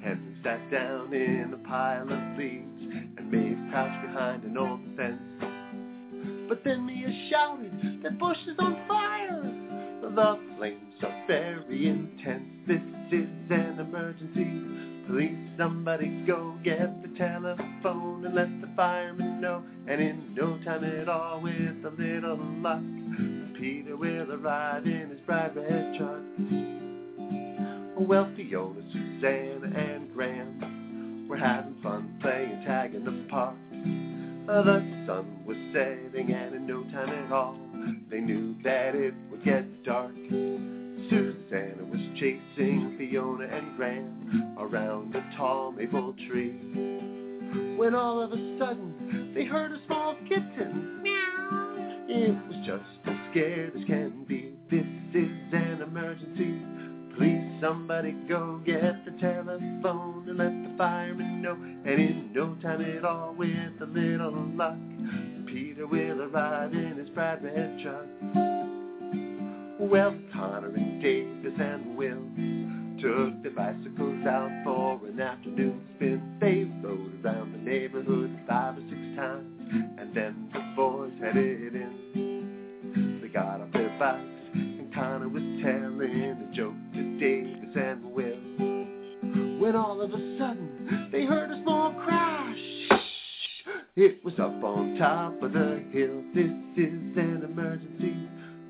Henry sat down in a pile of leaves, Maeve crouched behind an old fence. But then Mia shouted, the bush is on fire! The flames are very intense, this is an emergency. Please somebody go get the telephone and let the firemen know. And in no time at all, with a little luck, Peter will arrive in his bright red truck. Wealthy Fiona, Susanna, and Graham were having fun playing tag in the park. The sun was setting, and in no time at all, they knew that it would get dark. Susanna was chasing Fiona and Graham around a tall maple tree. When all of a sudden they heard a small kitten. Meow. It was just as scared as can be. This is an emergency. Please somebody go get the telephone and let the firemen know. And in no time at all, with a little luck, Peter will arrive in his bright red truck. Well, Connor and Davis and Will took their bicycles out for an afternoon spin. They rode around the neighborhood five or six times, and then the boys headed in. They got off their bikes, and Connor was telling a joke Davis and Will. When all of a sudden they heard a small crash. It was up on top of the hill. This is an emergency.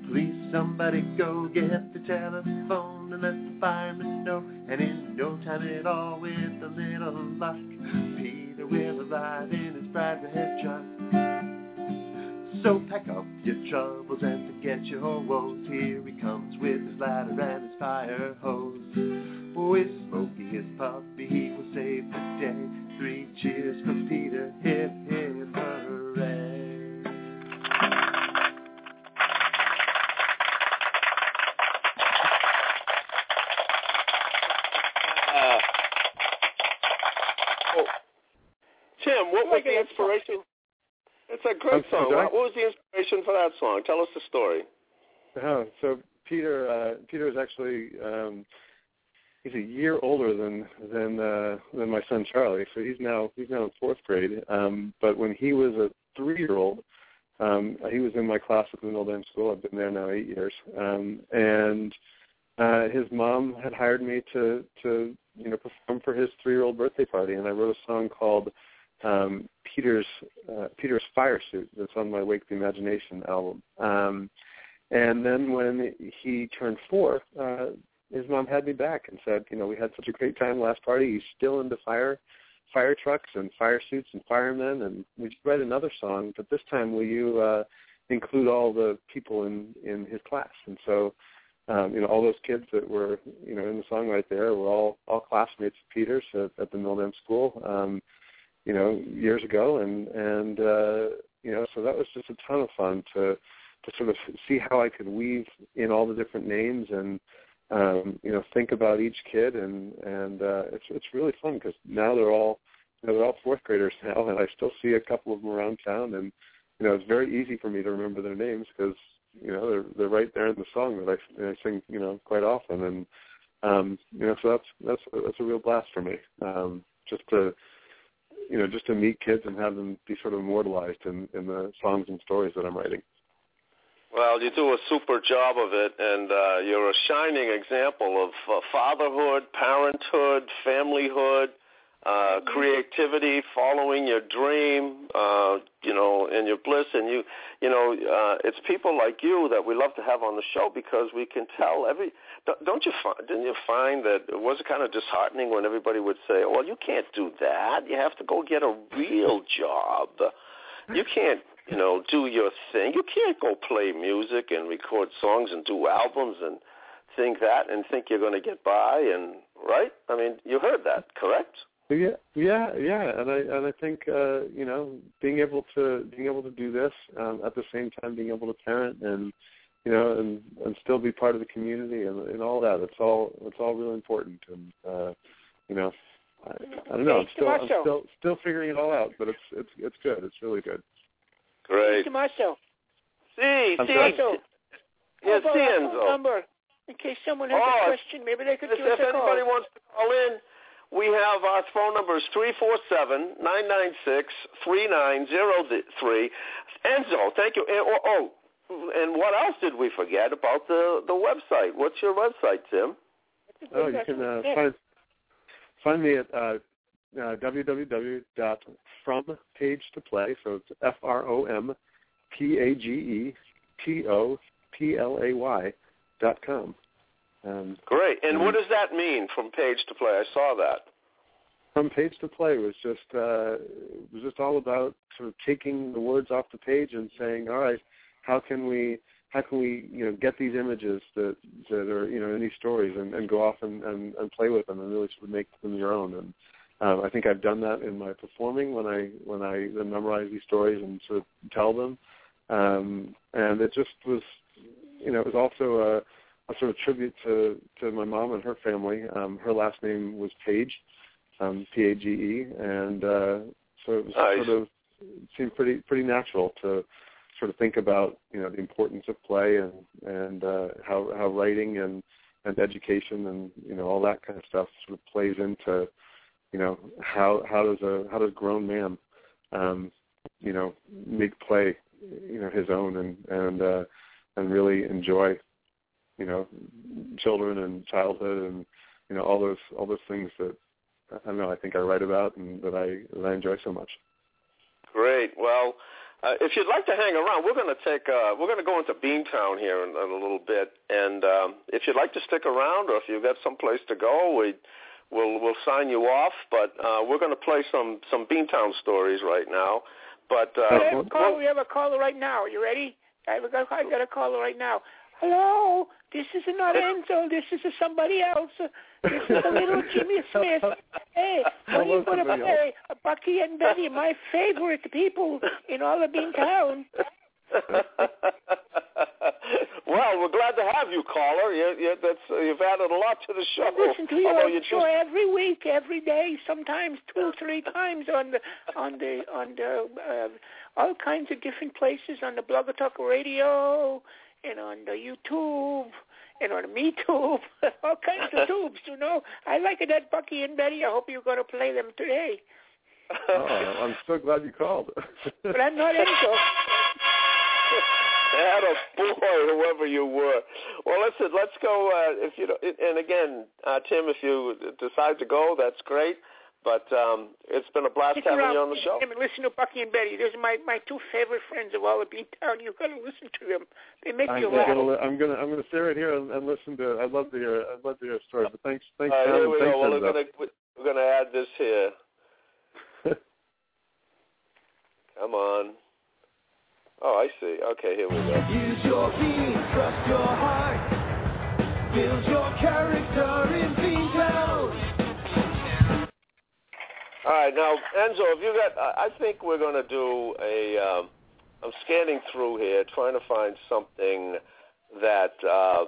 Please somebody go get the telephone and let the firemen know. And in no time at all, with a little luck, Peter with a light in his red truck. So pack up your troubles and forget your woes. Here he comes with his ladder and his fire hose. With Smokey his puppy, he will save the day. Three cheers for Peter, hip hip hooray. Uh, oh. Tim, what was the inspiration? It's a great I'm song. What was the inspiration for that song? Tell us the story. Oh, so Peter, uh, Peter is actually um, he's a year older than than uh, than my son Charlie. So he's now he's now in fourth grade. Um, but when he was a three year old, um, he was in my class at the Milldam School. I've been there now eight years, um, and uh, his mom had hired me to to you know perform for his three year old birthday party, and I wrote a song called um, Peter's uh, Peter's Fire Suit that's on my Wake the Imagination album. Um, and then when he turned four, uh, his mom had me back and said, you know, we had such a great time last party. He's still into fire, fire trucks and fire suits and firemen. And we write another song, but this time will you uh, include all the people in in his class? And so, um, you know, all those kids that were, you know, in the song right there were all all classmates of Peter's at, at the Milldam School. Um, you know, years ago, and and uh, you know, so that was just a ton of fun to to sort of see how I could weave in all the different names and um, you know think about each kid, and and uh, it's it's really fun because now they're all you know, they're all fourth graders now, and I still see a couple of them around town, and you know, it's very easy for me to remember their names because you know they're they're right there in the song that I, I sing you know quite often, and um, you know, so that's that's that's a real blast for me. Um, just to you know, just to meet kids and have them be sort of immortalized in, in the songs and stories that I'm writing. Well, you do a super job of it, and uh, you're a shining example of uh, fatherhood, parenthood, familyhood, uh, creativity, following your dream, uh, you know, and your bliss. And you, you know, uh, it's people like you that we love to have on the show because we can tell every. Don't- you find? Didn't you find that it was kind of disheartening when everybody would say, "Well, you can't do that. You have to go get a real job. You can't." You know, do your thing. You can't go play music and record songs and do albums and think that and think you're going to get by and right. I mean, you heard that, correct? Yeah, yeah, yeah, and I and I think uh, you know being able to being able to do this um, at the same time being able to parent and you know and and still be part of the community and, and all that it's all it's all really important and uh, you know I, I don't know I'm still I'm still still figuring it all out but it's it's it's good it's really good. Great. Tommaso. See, I'm see, sorry? Yeah, see, our phone Enzo. number in case someone has Oh, a question? Maybe they could give us a call. If anybody wants to call in, we have our phone number is three four seven nine nine six three nine zero three. Enzo, thank you. And, oh, oh, and what else did we forget about the the website? What's your website, Tim? Oh, you can uh, find find me at uh, uh, www.frompage2play. So it's F R O M P A G E T O P L A Y dot com. Um, Great. And Mhm. what does that mean from page to play? I saw that. from page to play was just uh, was just all about sort of taking the words off the page and saying, all right, how can we how can we you know get these images that that are you know in these stories and, and go off and, and, and play with them and really sort of make them your own. And um, I think I've done that in my performing when I when I then memorize these stories and sort of tell them. Um, and it just was you know it was also a, a sort of tribute to to my mom and her family. Um, her last name was Page um, P-A-G-E, and uh, so it was Nice. sort of it seemed pretty pretty natural to sort of think about you know the importance of play and and uh, how how writing and and education and you know all that kind of stuff sort of plays into you know how how does a how does a grown man um, you know make play you know his own and and uh, and really enjoy you know children and childhood and you know all those all those things that I don't know I think I write about and that I that I enjoy so much. Great. Well, uh, if you'd like to hang around, we're going to take uh, we're going to go into Beantown here in, in a little bit, and um, if you'd like to stick around, or if you've got someplace to go, we we'll we'll sign you off. But uh, we're going to play some some Beantown stories right now. But uh, we, have a caller, we have a caller right now. Are you ready? I have a, I got a caller right now. Hello, this is not Enzo. This is somebody else. This is a little Jimmy Smith. Hey, what are you going to play? Bucky and Betty, my favorite people in all of Beantown. well, we're glad to have you, caller. You, you, that's, uh, you've added a lot to the show. I listen to your you show just... every week, every day, sometimes two, three times on the on the on the uh, all kinds of different places on the Blog Talk Radio and on the YouTube and on the MeTube, all kinds of tubes. You know, I like it at Bucky and Betty. I hope you're going to play them today. oh, I'm so glad you called. but I'm not Enzo. That a boy, whoever you were. Well, listen, let's go. Uh, if you and again, uh, Tim, if you decide to go, that's great. But um, it's been a blast Stick having around, you on the show. And listen to Bucky and Betty. Those are my my two favorite friends of all of Beantown. You've got to listen to them. They make I'm you laugh. Gonna, I'm gonna I'm gonna stay right here and, and listen to. I'd love to hear. I'd love to hear a story. But thanks, thanks, uh, Tom, here we thanks, go. Well, we're gonna we're gonna add this here. Come on. Oh, I see. Okay, here we go. Use your being, trust your heart. Build your character in All right, now Enzo, have you got? I think we're going to do a. Um, I'm scanning through here, trying to find something that. Uh,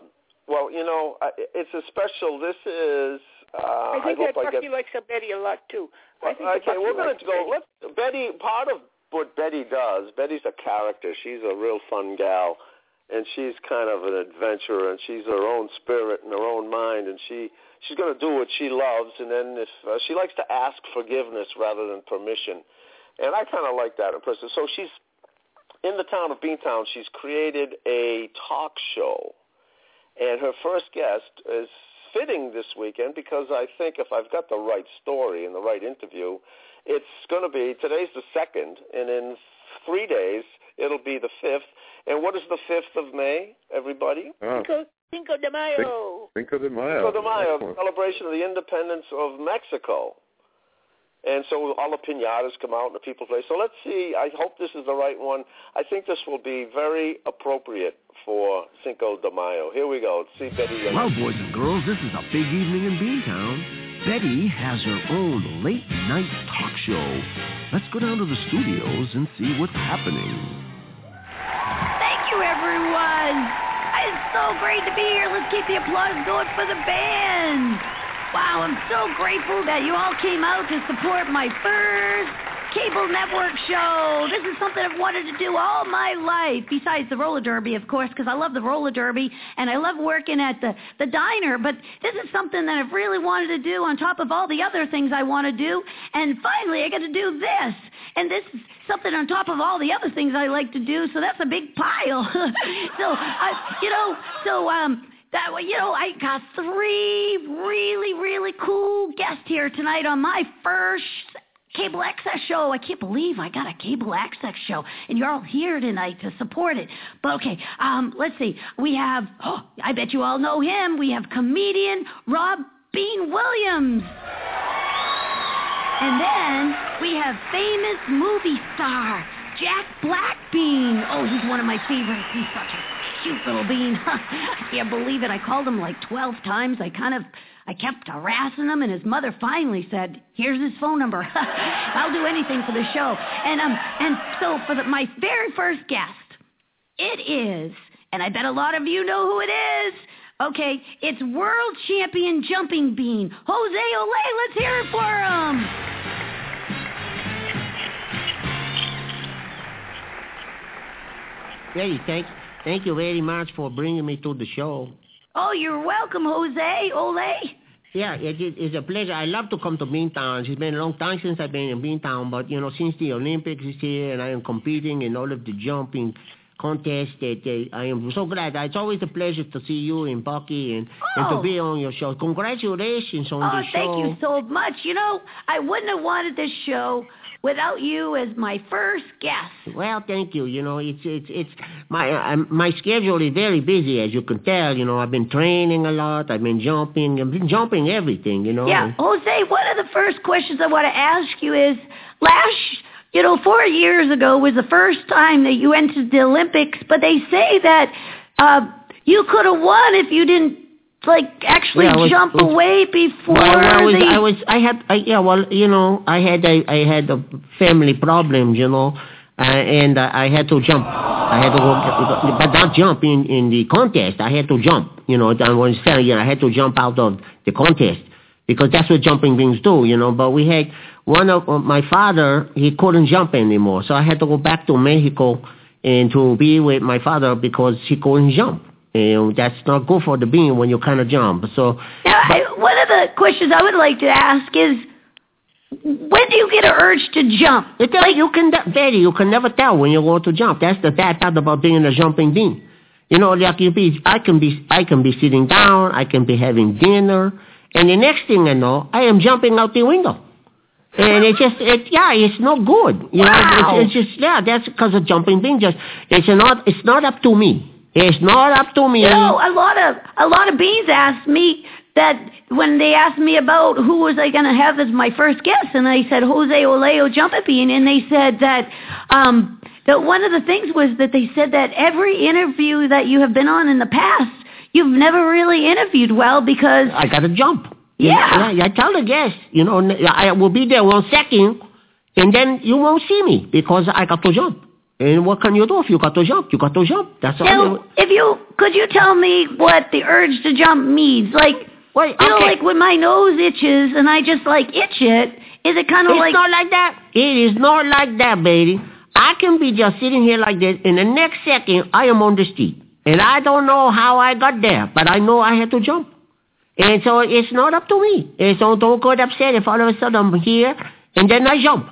well, you know, it's a special. This is. Uh, I think I that I get, likes a Betty a lot too. I think okay, we're going to go. Let Betty. Part of what Betty does. Betty's a character. She's a real fun gal, and she's kind of an adventurer, and she's her own spirit and her own mind, and she she's going to do what she loves, and then if uh, she likes to ask forgiveness rather than permission, and I kind of like that in person. So she's in the town of Beantown. She's created a talk show, and her first guest is fitting this weekend because I think if I've got the right story and the right interview, it's going to be today's the second, and in three days it'll be the fifth. And what is the fifth of May, everybody? Oh. Cinco, Cinco de Mayo. Cinco de Mayo. Cinco de Mayo, Excellent. celebration of the independence of Mexico. And so all the pinatas come out and the people play. So let's see. I hope this is the right one. I think this will be very appropriate for Cinco de Mayo. Here we go. See Betty. Well, boys and girls, this is a big evening in Beantown. Betty has her own late night talk show. Let's go down to the studios and see what's happening. Thank you, everyone. So great to be here. Let's keep the applause going for the band. Wow, I'm so grateful that you all came out to support my first cable network show. This is something I've wanted to do all my life, besides the roller derby, of course, because I love the roller derby and I love working at the, the diner. But this is something that I've really wanted to do on top of all the other things I want to do. And finally, I get to do this. And this is something on top of all the other things I like to do. So that's a big pile. so, I, you know, so, um, that way, you know, I got three really, really cool guests here tonight on my first cable access show. I can't believe I got a cable access show, and you're all here tonight to support it. But okay, um, let's see. We have, oh, I bet you all know him. We have comedian Rob Bean Williams. And then we have famous movie star Jack Blackbean. Oh, he's one of my favorites. He's such a cute little bean. I can't believe it. I called him like 12 times. I kind of I kept harassing him, and his mother finally said, "Here's his phone number. I'll do anything for the show." And um, and so for the, my very first guest, it is, and I bet a lot of you know who it is. Okay, it's world champion jumping bean, Jose Olay. Let's hear it for him. Hey, thank, thank you very much for bringing me to the show. Oh, you're welcome, Jose Olay. Yeah, it, it, it's a pleasure. I love to come to Beantown. It's been a long time since I've been in Beantown, but you know, since the Olympics is here and I am competing in all of the jumping contests, that uh, I am so glad. It's always a pleasure to see you and Bucky and, and to Oh. be on your show. Congratulations on Oh, the show. Oh, thank you so much. You know, I wouldn't have wanted this show without you as my first guest. Well, thank you. You know, it's it's it's my uh, my schedule is very busy, as you can tell. You know, I've been training a lot. I've been jumping. I've been jumping everything. You know. Yeah, Jose. One of the first questions I want to ask you is last. You know, four years ago was the first time that you entered the Olympics, but they say that uh, you could have won if you didn't like actually Yeah, was- jump was- away before Well, I was, the. I was, I had, I, yeah, well, you know, I had, I had a family problems, you know, uh, and uh, I had to jump. I had to go, but not jump in in the contest. I had to jump, you know. I was telling you, I had to jump out of the contest because that's what jumping beings do, you know. But we had one of uh, my father, he couldn't jump anymore, so I had to go back to Mexico and to be with my father because he couldn't jump. And that's not good for the being when you kind of jump. So Now, I, one of the questions I would like to ask is, when do you get an urge to jump? It, like, you can, Betty, you can never tell when you're going to jump. That's the bad part about being a jumping being. You know, like you be, I can be, I can be sitting down, I can be having dinner, and the next thing I know, I am jumping out the window. And it just, it, yeah, it's not good. You Wow. know, it's, it's just, yeah, that's because of jumping being. Just, it's not, it's not up to me. It's not up to me. Know, a lot of a lot of bees asked me that when they asked me about who was I going to have as my first guest, and I said Jose Oleo Jumping Bean, and they said that um, that one of the things was that they said that every interview that you have been on in the past, you've never really interviewed well because I got to jump. Yeah. yeah. I tell the guests, you know, I will be there one second, and then you won't see me because I got to jump. And what can you do if you got to jump? You got to jump. That's all. Now, if you could you tell me what the urge to jump means? Like, Wait, you know, like when my nose itches and I just like itch it. Is it kind of like? It's not like that. It is not like that, baby. I can be just sitting here like this, and the next second I am on the street, and I don't know how I got there, but I know I had to jump. And so it's not up to me. And so don't get upset if all of a sudden I'm here and then I jump.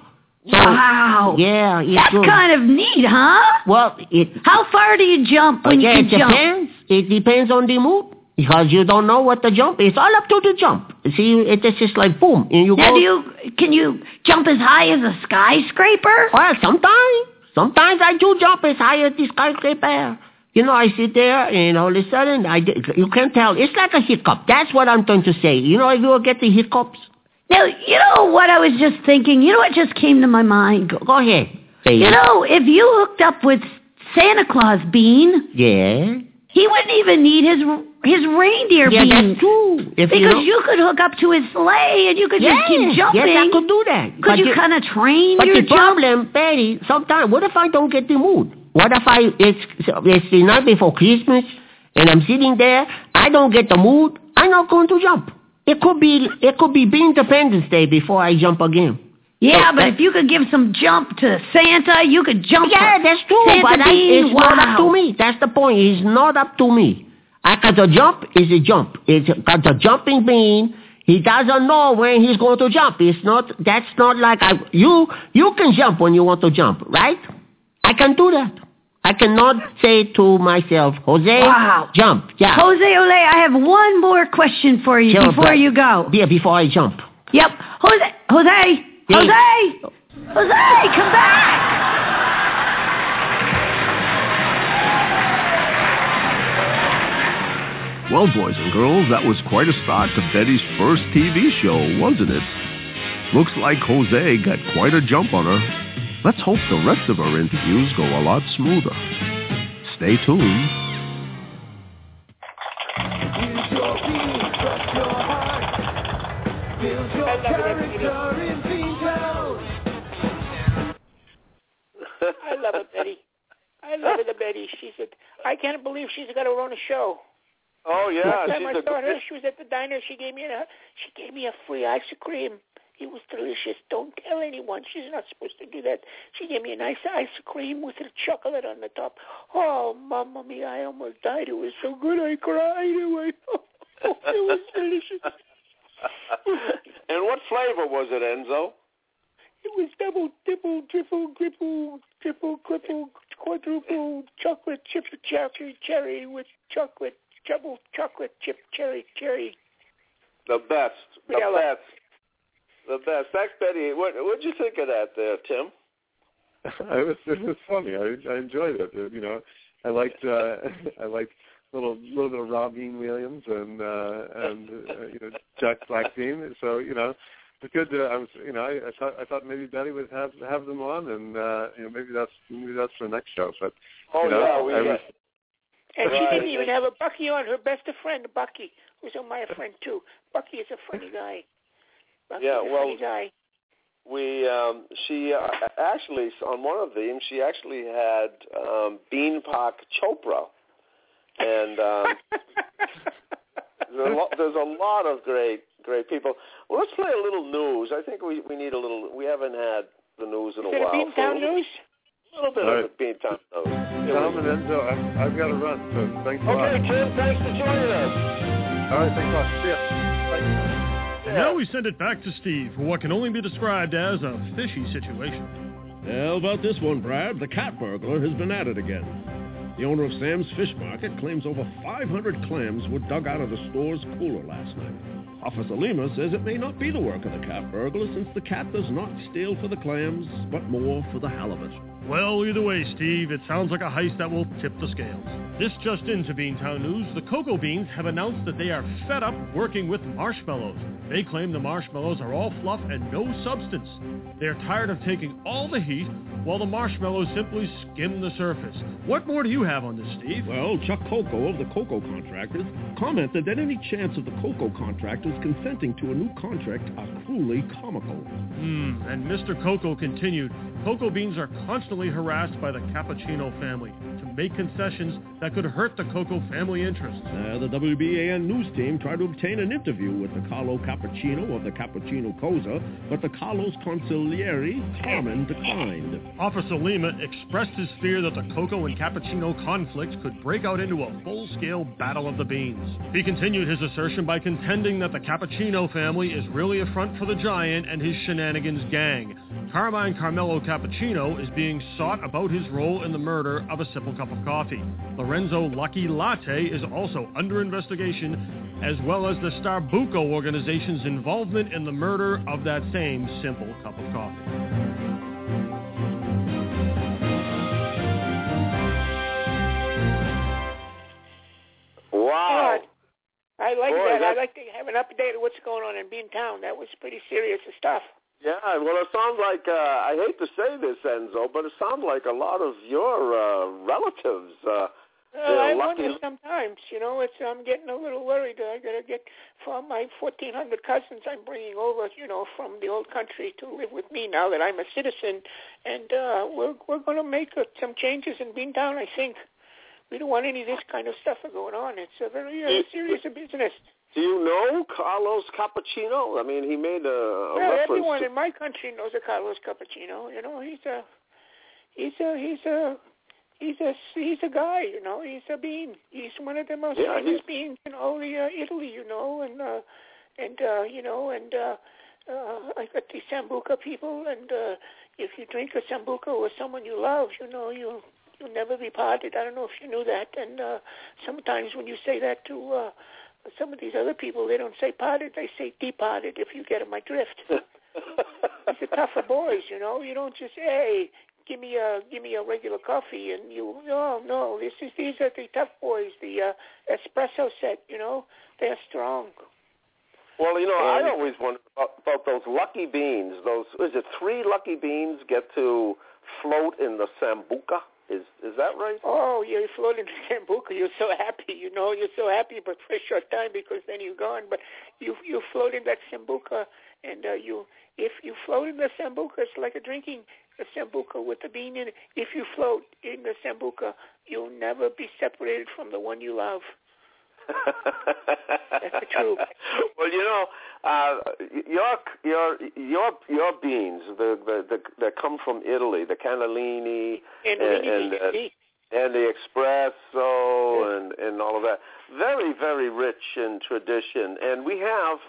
So, wow? Yeah, That's good. kind of neat, huh? Well, it How far do you jump when yeah, you it can jump? depends. It depends on the mood because you don't know what the jump. It's all up to the jump. See, it's just like boom, and you Now, go. do you can you jump as high as a skyscraper? Well, sometimes, sometimes I do jump as high as the skyscraper. You know, I sit there, and all of a sudden, I you can't tell. It's like a hiccup. That's what I'm trying to say. You know, if you will get the hiccups, Now, you know what I was just thinking. You know what just came to my mind? go, go ahead. Baby. You know, if you hooked up with Santa Claus Bean, yeah, he wouldn't even need his his reindeer yeah, bean. that's true. If because you, you could hook up to his sleigh and you could yes, just keep jumping. Yes, I could do that. Could But you kind of train But your the jump? problem, Betty, sometimes, what if I don't get the mood? What if I, it's, it's the night before Christmas, and I'm sitting there, I don't get the mood, I'm not going to jump. It could be, it could be Independence Day before I jump again. Yeah, So but that- if you could give some jump to Santa, you could jump. Yeah, that's true, Santa but I, Bean. it's wow. not up to me. That's the point. It's not up to me. I got to jump is a jump. It's got the jumping bean. He doesn't know when he's going to jump. It's not. That's not like I. You you can jump when you want to jump, right? I can do that. I cannot say to myself, Jose, Wow. jump. Yeah. Jose Ole, I have one more question for you Sure, before but- you go. Yeah, before I jump. Yep. Jose, Jose, Hey. Jose, Jose, come back. Well, boys and girls, that was quite a start to Betty's first TV show, wasn't it? Looks like Jose got quite a jump on her. Let's hope the rest of our interviews go a lot smoother. Stay tuned. Use your beat, trust your heart. Build your character in Beantown. I love it, Betty. I love it, Betty. She said, I can't believe she's got her own show. Oh yeah, Last time she's I a saw her, she was at the diner. She gave me a she gave me a free ice cream. It was delicious. Don't tell anyone. She's not supposed to do that. She gave me a nice ice cream with a chocolate on the top. Oh, mamma mia! I almost died. It was so good. I cried. It was, oh, it was delicious. and what flavor was it, Enzo? It was double, triple, triple, triple, triple, triple, quadruple chocolate chip cherry cherry with chocolate, double chocolate chip cherry cherry. The best. The Vanilla. best. The best. Thanks, Betty. What what'd you think of that, there, Tim? it was it was funny. I I enjoyed it. You know, I liked uh, I liked a little little bit of Robin Williams and uh, and uh, you know Jack Blackstein. So you know, it's good. To, I was you know I, I thought I thought maybe Betty would have have them on, and uh, you know maybe that's maybe that's for the next show. But oh you know, yeah, we I was, And she didn't even have a Bucky on. Her best friend, Bucky, who's my friend too. Bucky is a funny guy. Bucky Yeah, is a well- guy. we um she uh, actually on one of them she actually had um Beanpot Chopra, and um, there's, a lot, there's a lot of great great people. Well, let's play a little news. I think we we need a little. We haven't had the news in a Is a while. so Beantown a little, bit All of right. the Beantown news. Tom and Enzo, I've, I've got to run. So thanks a lot. Okay, Tim. Thanks for joining us. All right, thanks a lot. See ya. And now we send it back to Steve for what can only be described as a fishy situation. How about this one, Brad? The cat burglar has been at it again. The owner of Sam's Fish Market claims over 500 clams were dug out of the store's cooler last night. Officer Lima says it may not be the work of the cat burglar since the cat does not steal for the clams, but more for the halibut. Well, either way, Steve, it sounds like a heist that will tip the scales. This just into Beantown News, the Cocoa Beans have announced that they are fed up working with marshmallows. They claim the marshmallows are all fluff and no substance. They're tired of taking all the heat while the marshmallows simply skim the surface. What more do you have on this, Steve? Well, Chuck Coco of the Cocoa Contractors commented that any chance of the Cocoa Contractors consenting to a new contract are cruelly comical. Hmm, and Mr. Coco continued, Cocoa Beans are constantly harassed by the Cappuccino family make concessions that could hurt the Coco family interests. Uh, the WBAN news team tried to obtain an interview with the Carlo Cappuccino of the Cappuccino Cosa, but the Carlos Consigliere, Carmen, declined. Officer Lima expressed his fear that the Coco and Cappuccino conflict could break out into a full-scale battle of the beans. He continued his assertion by contending that the Cappuccino family is really a front for the giant and his shenanigans gang. Carmine Carmelo Cappuccino is being sought about his role in the murder of a simple cup of coffee. Lorenzo Lucky Latte is also under investigation, as well as the Starbuco organization's involvement in the murder of that same simple cup of coffee. Wow. I like Boy, that. I like to have an update of what's going on in Beantown. That was pretty serious stuff. Yeah, well, it sounds like uh, I hate to say this, Enzo, but it sounds like a lot of your uh, relatives. Uh, Well, I lucky. wonder sometimes. You know, it's I'm getting a little worried. I gotta get from my 1,400 cousins I'm bringing over. You know, from the old country to live with me now that I'm a citizen, and uh, we're we're gonna make uh, some changes in Beantown. I think we don't want any of this kind of stuff going on. It's a very uh, serious business. Do you know Carlos Cappuccino? I mean, he made a, a Well, reference. everyone to, in my country knows a Carlos Cappuccino. You know, he's a he's a he's a he's a he's a guy. You know, he's a bean. He's one of the most Yeah, famous he's- beans in all the uh, Italy. You know, and uh, and uh, you know, and uh, uh, I got the Sambuca people, and uh, if you drink a Sambuca with someone you love, you know, you you'll never be parted. I don't know if you knew that. And uh, sometimes when you say that to uh, some of these other people, they don't say parted, they say departed. If you get my drift. These are tougher boys, you know. You don't just hey, give me a give me a regular coffee, and you no no. This is these are the tough boys, the uh, espresso set. You know, they're strong. well, you know, And- I always wondered about, about those lucky beans. Those is it three lucky beans get to float in the sambuca? Is is that right? Oh, you're floating to Sambuca. You're so happy, you know. You're so happy, but for a short time because then you're gone. But you you float in that Sambuca, and uh, you if you float in the Sambuca, it's like a drinking a Sambuca with the bean in it. If you float in the Sambuca, you'll never be separated from the one you love. That's the truth. well, you know, uh, your your your your beans, the, the the that come from Italy, the cannellini And, and and, and the espresso and and all of that, very very rich in tradition. And we have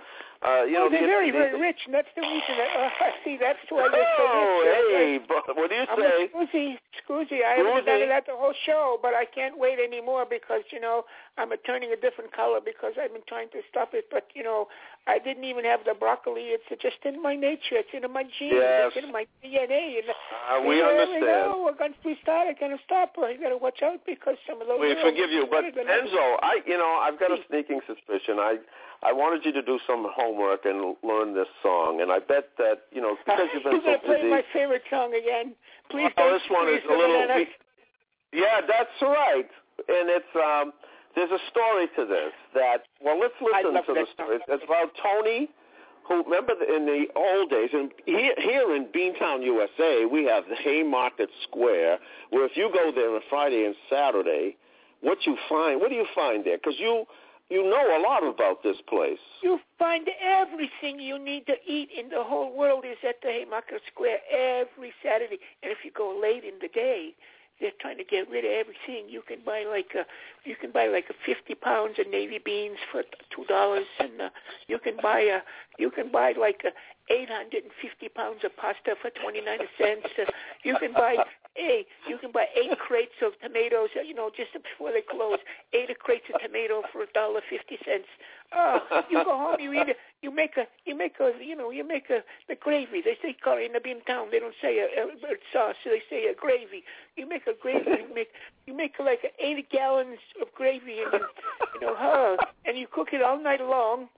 Uh, you oh, know, they're the- very, the- very rich, and that's the reason. That, uh, see, that's why they're so Oh, rich. They're hey, but what do you I'm say? Scoozy, Scoozy. I haven't done it the whole show, but I can't wait anymore because you know I'm a turning a different color because I've been trying to stop it. But you know, I didn't even have the broccoli. It's just in my nature. It's in my genes. Yes. It's in my DNA. And Uh, we understand. Know, we're going to we started going to stop. You got to watch out because some of those. We forgive you, but Enzo, I, you know, I've got a sneaking suspicion. I, I wanted you to do some homework and learn this song, and I bet that, you know, because you've been You're so gonna play my favorite song again. Please Oh, don't. this one is a little. banana. Yeah, that's right. And it's um, there's a story to this that. Well, let's listen to the story. It's about Tony, who remember in the old days, and here, here in Beantown, USA, we have the Haymarket Square, where if you go there on Friday and Saturday, what you find, what do you find there? Because you you know a lot about this place. You find everything you need to eat in the whole world is at the Haymarket Square every Saturday. And if you go late in the day, they're trying to get rid of everything. You can buy like a, you can buy like a 50 pounds of navy beans for two dollars, and uh, you can buy a, you can buy like a 850 pounds of pasta for 29 cents. Uh, you can buy Hey, you can buy eight crates of tomatoes, you know, just before they close. Eight crates of tomato for a dollar fifty cents. Oh, you go home, you eat it, you make a, you make a, you know, you make a the gravy. They say curry in the bean town. They don't say a, a, a sauce. They say a gravy. You make a gravy. You make, you make like eight gallons of gravy, and you, you know, huh, and you cook it all night long.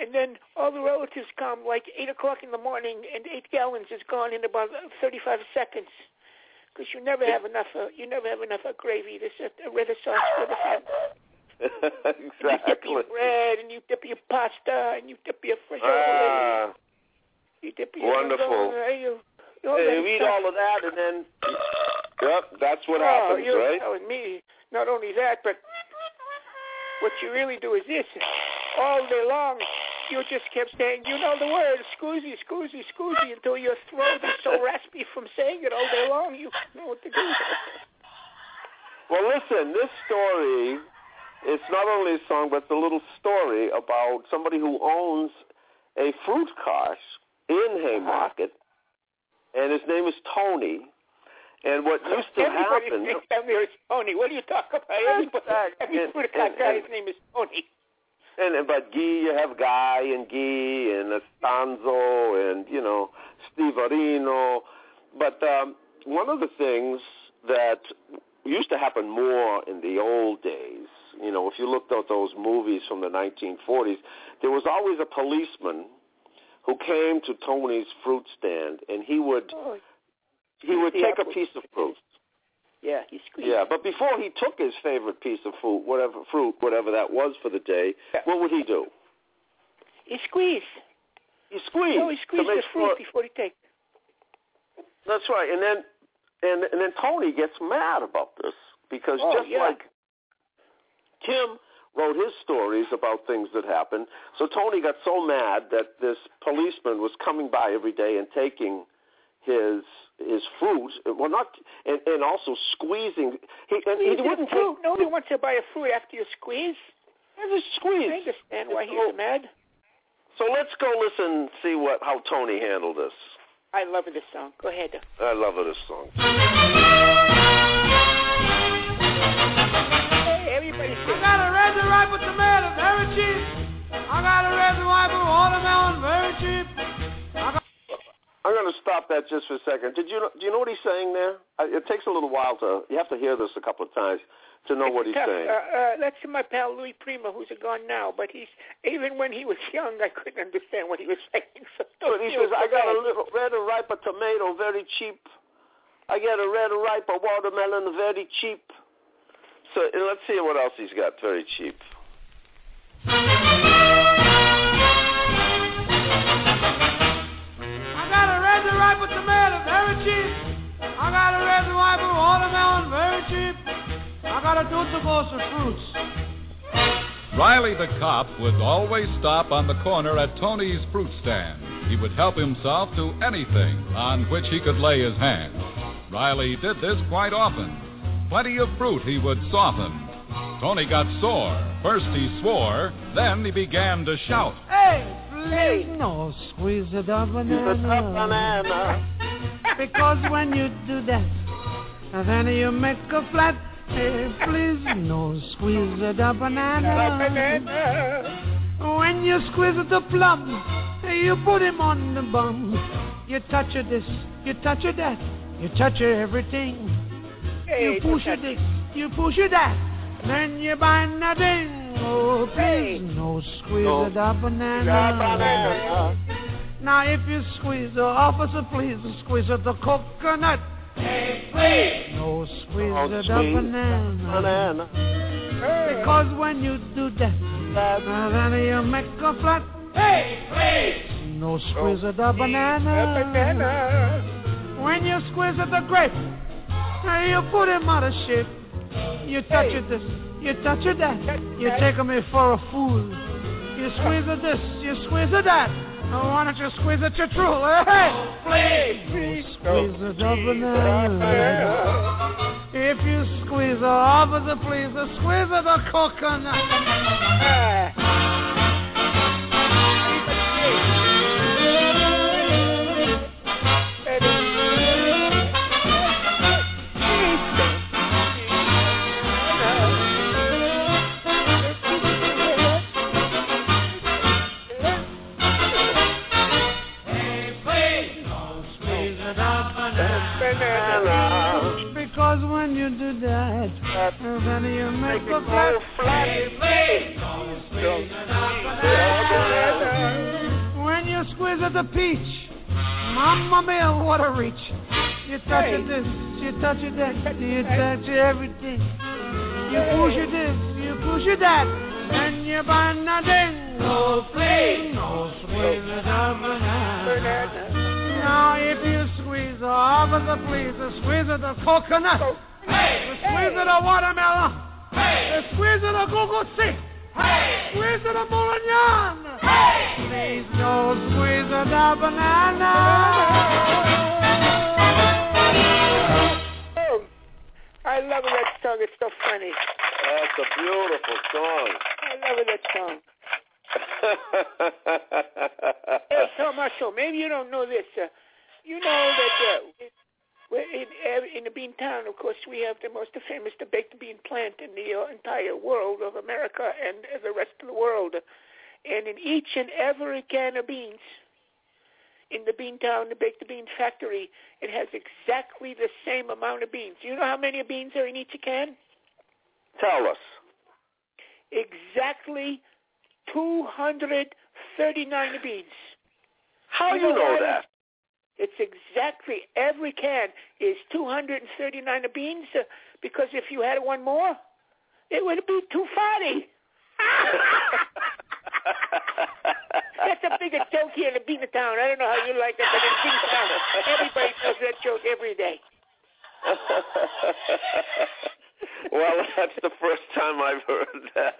And then all the relatives come like eight o'clock in the morning, and eight gallons is gone in about thirty-five seconds because you never have enough. Uh, you never have enough of gravy. This is a red sauce for the family. You dip exactly. your bread and you dip your pasta and you dip your fresh Ah, You dip your wonderful. Uh, you, you, Hey, you eat all of that, and then, yep, that's what oh, happens, you're right? telling me. Not only that, but what you really do is this. All day long, you just kept saying, you know the word, scoozy, scoozy, scoozy, until your throat is so raspy from saying it all day long, you know what to do. Well, listen, this story, it's not only a song, but it's a little story about somebody who owns a fruit cart in Haymarket, and his name is Tony. And what used to Everybody's happen, down there is Tony. What are you talking about? Everybody, every fruit and- guy's name is Tony. And, and but Guy, you have Guy and Guy and Estanzo and you know Steve Arino. But um, one of the things that used to happen more in the old days, you know, if you looked at those movies from the 1940s, there was always a policeman who came to Tony's fruit stand, and he would Oh, he would take a piece of fruit. Yeah, he squeezed. Yeah, but before he took his favorite piece of fruit, whatever fruit, whatever that was for the day, what would he do? He squeezed. He squeezed. No, he squeezed the fruit sure- before he take. That's right. And then and and then Tony gets mad about this because Oh, just yeah. like Tim wrote his stories about things that happened, so Tony got so mad that this policeman was coming by every day and taking his his fruit. Well, not and, and also squeezing. He and he Squeeze the wouldn't fruit. Nobody wants to buy a fruit after you squeeze. take just squeeze. I understand why So- he's mad. So let's go listen see what how Tony handled this. I love this song. Go ahead. I love this song. Hey, everybody I got a red and ripe with tomato, very cheap. I got a red and ripe with watermelon, very cheap. I'm going to stop that just for a second. Did you know, do you know what he's saying there? It takes a little while to you have to hear this a couple of times to know what he's Tough. saying. Uh, uh, that's my pal Louis Prima, who's gone now. But he's even when he was young, I couldn't understand what he was saying. So But he says, "I got a little red and ripe a tomato, very cheap. I get a red and ripe a watermelon, very cheap." So let's see what else he's got, very cheap. I got a red and ripe with watermelon, very cheap. I got a dutagos of fruits. Riley the cop would always stop on the corner at Tony's fruit stand. He would help himself to anything on which he could lay his hand. Riley did this quite often. Plenty of fruit he would soften. Tony got sore. First he swore, then he began to shout. Hey, please no squeeze the banana. Because when you do that, then you make a flat. Hey, please no squeeze the banana. When you squeeze the plum, you put him on the bum. You touch it this, you touch it that, you touch it everything. You push it this, you push it that, then you bind nothing. Oh, please no squeeze the banana. Now if you squeeze the officer, please squeeze the coconut. Hey, please. No squeeze oh, the banana. Banana. Because when you do that, then you make a flat. Hey, please. No squeeze the oh, banana. banana. When you squeeze the grape, you put him out of shape. You touch it this, you touch it that. You take me for a fool. You squeeze it this, you squeeze it that. Oh, why don't you squeeze it your true? Hey, please, squeeze it the banana. If you squeeze the officer, please squeeze the coconut. When you do that, then you make. When you squeeze at the peach, Mamma mia, what a reach. You touch it this, you touch it that, you touch everything. You push it this, you push it that, and you find nothing. No please, no squeeze it up. Now if you squeeze the officer, please, the squeeze of the coconut, the squeeze of the watermelon, the squeeze of the go-go stick, squeeze of the bouillon, please no squeeze of the banana. Oh, I love that song. It's so funny. That's a beautiful song. I love that song. Hey, so much so. Maybe you don't know this. Uh, you know that uh, we're in in the bean town, of course, we have the most famous the baked bean plant in the uh, entire world of America and uh, the rest of the world. And in each and every can of beans, in the bean town, the baked bean factory, it has exactly the same amount of beans. Do you know how many beans are in each can? Tell us. Exactly 239 beans. How do you know know that? It's exactly every can is 239 beans because if you had one more, it would be 240. That's a bigger joke here in the Bean Town. I don't know how you like it, but in Bean Town, everybody tells that joke every day. well, that's the first time I've heard that.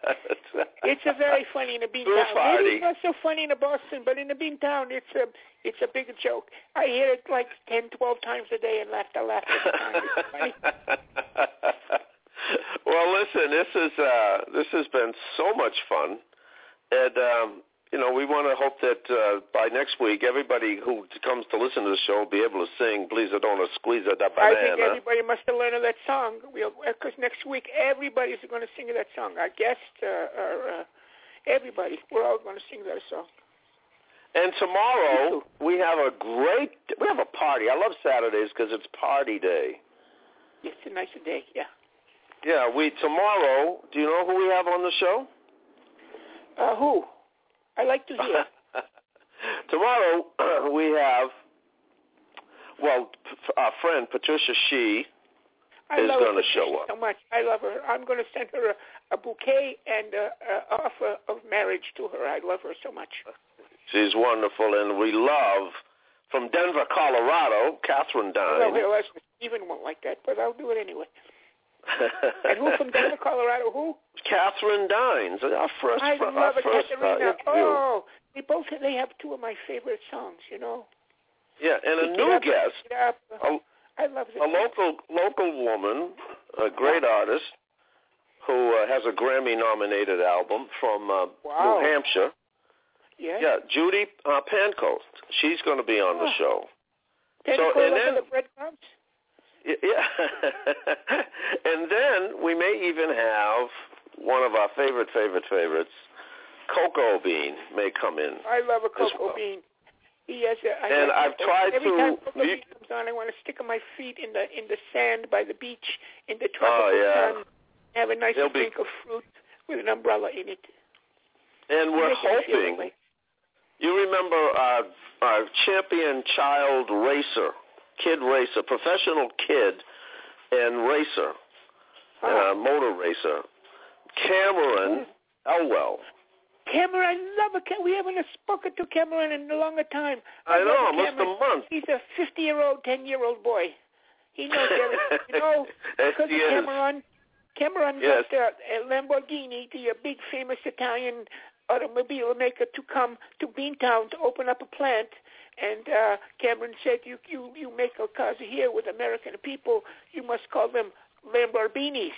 It's a very funny in the Bean Town. Maybe it's not so funny in the Boston, but in the Bean Town, it's a it's a big joke. I hear it like ten, twelve times a day and laugh to laugh every time. It's funny. well, listen, this is uh, this has been so much fun, and um, you know we want to hope that uh, by next week everybody who comes to listen to the show will be able to sing "Please Don't Squeeze a da I think everybody must have learned of that song because next week everybody's going to sing that song. Our guests, uh, our, uh, everybody, we're all going to sing that song. And tomorrow we have a great we have a party. I love Saturdays because it's party day. It's a nice day, yeah. Yeah, we tomorrow. Do you know who we have on the show? Uh, who? I like to hear. tomorrow we have well, p- our friend Patricia Shih I is going to show up. so much. I love her. I'm going to send her a, a bouquet and a, a offer of marriage to her. I love her so much. She's wonderful, and we love from Denver, Colorado, Katherine Dines. her. Stephen won't like that, but I'll do it anyway. And who from Denver, Colorado? Who? Katherine Dines, our first, I our love it, first uh. Oh, they both they have two of my favorite songs. You know. Yeah, and a new up, guest, pick it up. a, I love a local local woman, a great artist who uh, has a Grammy-nominated album from uh, Wow. New Hampshire. Yeah. Yeah, Judy uh, Pancoast. She's going to be on the Oh. show. Pinnacle and then- the breadcrumbs. Yeah. and then we may even have one of our favorite, favorite favorites, Cocoa Bean, may come in. I love a cocoa well. bean. Yes. I And I've it. tried every to- time cocoa you- bean comes on, I want to stick my feet in the in the sand by the beach in the oh, tropical Oh, yeah. sun. Have a nice be- drink of fruit with an umbrella in it. And we're Make him feel hoping, you remember our, our champion child racer, kid racer, professional kid and racer, uh, motor racer, Cameron Elwell. Cameron, I love a Cam- We haven't spoken to Cameron in a longer time. I love know, almost a month. He's a 50-year-old, 10-year-old boy. He knows everything. you know, because he of. Cameron, Cameron Yes. got uh, a Lamborghini, the uh, big famous Italian automobile maker, to come to Beantown to open up a plant. And uh, Cameron said, "You you you make our cars here with American people. You must call them Lamborghinis."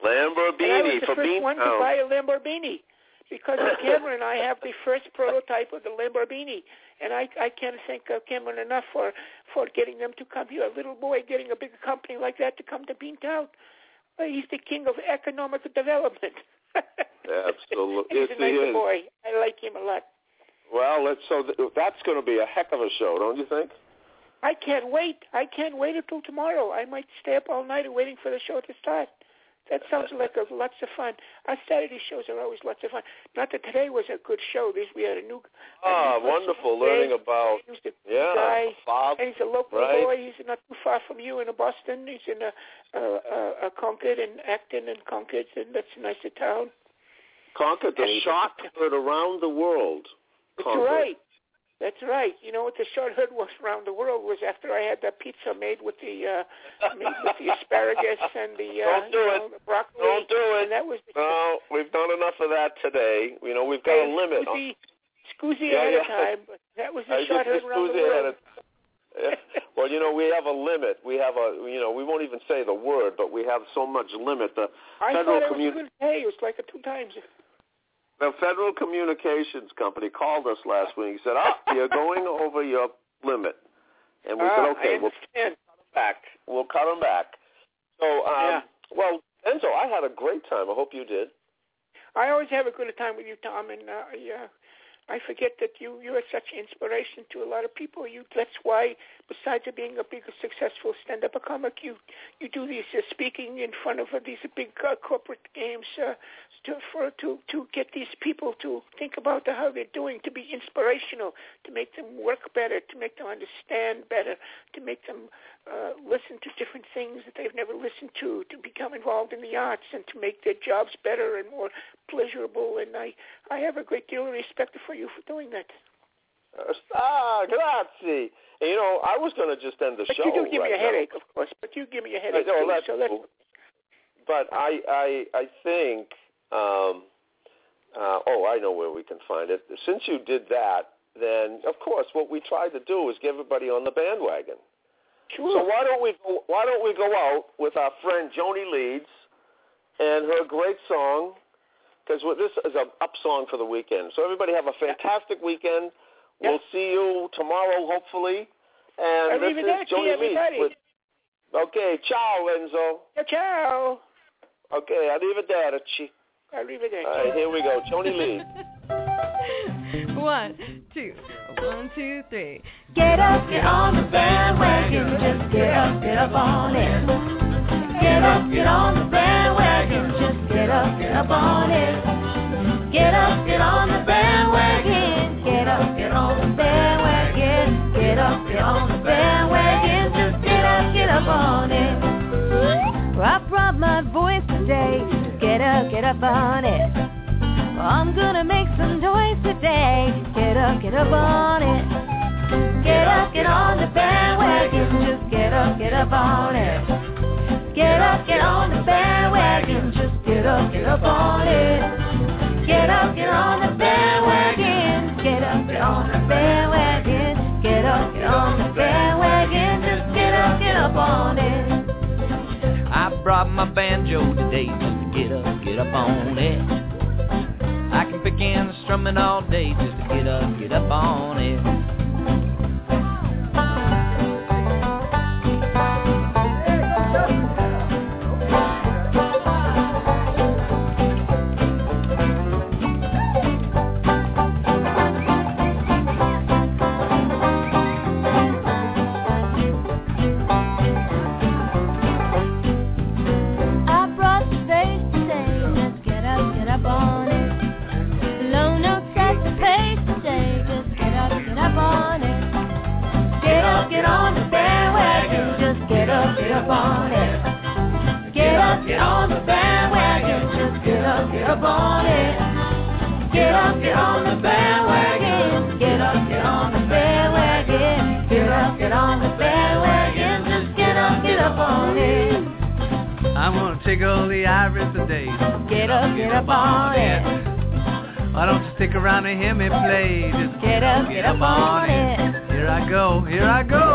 And I Lamborghini was the first one to Beantown. buy a Lamborghini because of Cameron. I have the first prototype of the Lamborghini, and I I can't thank uh, Cameron enough for for getting them to come here. A little boy getting a big company like that to come to Beantown. Well, he's the king of economic development. Absolutely. He's Yes, a he nice is. boy. I like him a lot. Well, let's, so th- that's going to be a heck of a show, don't you think? I can't wait. I can't wait until tomorrow. I might stay up all night waiting for the show to start. That sounds like a lots of fun. Our Saturday shows are always lots of fun. Not that today was a good show. This we had a new. a Ah, new wonderful learning about He was the yeah, guy, Bob. and he's a local right? boy. He's not too far from you in Boston. He's in a, a, a, a Concord and Acton and Concord, and that's a nice town. Concord, the shot heard around the world. That's right. That's right. You know what the short hood was around the world was after I had that pizza made with the uh made with the asparagus and the uh Don't do you it. know, the broccoli. Don't do it. And that was the No, we've done enough of that today. You know, we've got a limit. Scoozy, Scoozy Yeah, ahead yeah. of time, but that was the I short hood around the world. it. Yeah. Well, you know, we have a limit. We have a, you know, we won't even say the word, but we have so much limit. The I federal thought it was commu- a good pay. It was like a two times. The Federal Communications Company called us last week. He said, "Ah, you're going over your limit," and we Ah, said, "Okay, we'll cut them back. We'll cut them back." So, um, Yeah. well, Enzo, I had a great time. I hope you did. I always have a good time with you, Tom, and uh, yeah, I forget that you you are such an inspiration to a lot of people. You that's why, besides being a big successful stand-up comic, you you do these uh, speaking in front of uh, these big uh, corporate games uh, to for to to get these people to think about how they're doing, to be inspirational, to make them work better, to make them understand better, to make them uh, listen to different things that they've never listened to, to become involved in the arts, and to make their jobs better and more pleasurable. And I I have a great deal of respect for you for doing that. Uh, ah, grazie. And, you know, I was going to just end the But show. you do give right me a now. headache, of course. But you give me a headache no, that's so that's. But I, I, I think. Um, uh, oh, I know where we can find it. Since you did that, then of course what we tried to do is get everybody on the bandwagon. Sure. So why don't we go, why don't we go out with our friend Joanie Leeds and her great song because this is an up song for the weekend. So everybody have a fantastic weekend. We'll see you tomorrow, hopefully. And this is Arrivederci, Joanie everybody. Leeds. With, okay, ciao, Enzo. Ciao. Okay, arrivederci. Arrivederci. All right, here we go. Joanie Leeds. One, two, one, two, three. Get up, get on the bandwagon, just get up, get up on it. Get up, get on the bandwagon, just get up, get up on it. Get up, get on the bandwagon, get up, get on the bandwagon, get up, get on the bandwagon, just get up, get up on it. I brought my voice today. Get up, get up on it. I'm gonna make some noise today. Get up, get up on it. Get up, get on the bandwagon, just get up, get up on it. Get up, get on the bandwagon, just get up, get up on it. Get up, get on the bandwagon, get on the bandwagon, get up, get on the bandwagon, just get up, get up on it. I brought my banjo today just to get up, get up on it. I can pick in the strings strumming all day just to get up, get up on it. Around and hear me play? Just Get up, get up on it. Here I go, here I go.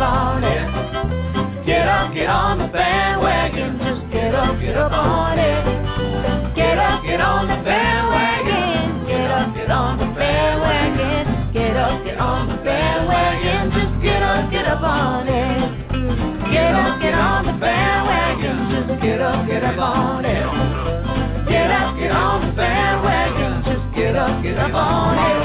Up, on it. Get up, get on the bandwagon. Just get up, get up on it. Get up, get on the bandwagon. Get up, get on the bandwagon. Get up, get on the bandwagon. Just get up, get up on it. Get up, get on the bandwagon. Just get up, get up on it. Get up, get on the bandwagon. Just get up, get up on it.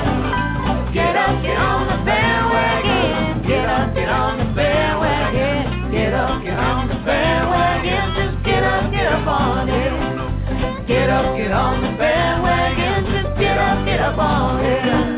Up, get on it.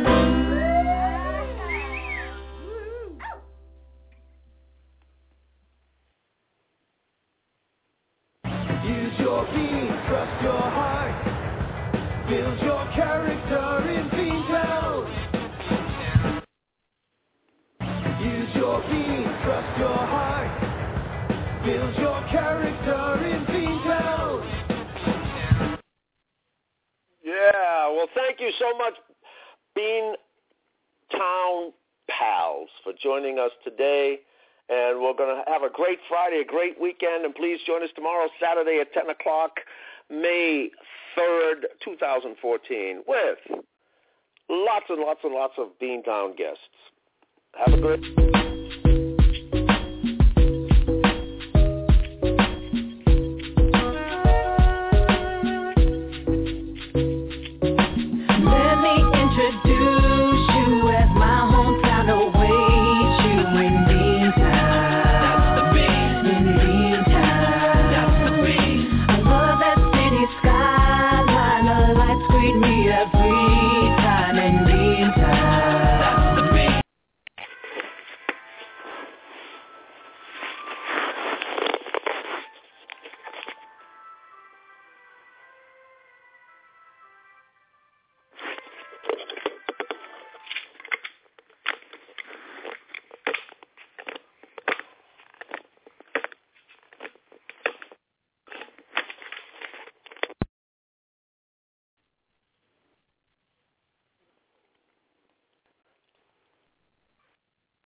So much, Bean Town Pals, for joining us today. And we're going to have a great Friday, a great weekend. And please join us tomorrow, Saturday at 10 o'clock, May 3rd, 2014, with lots and lots and lots of Beantown guests. Have a great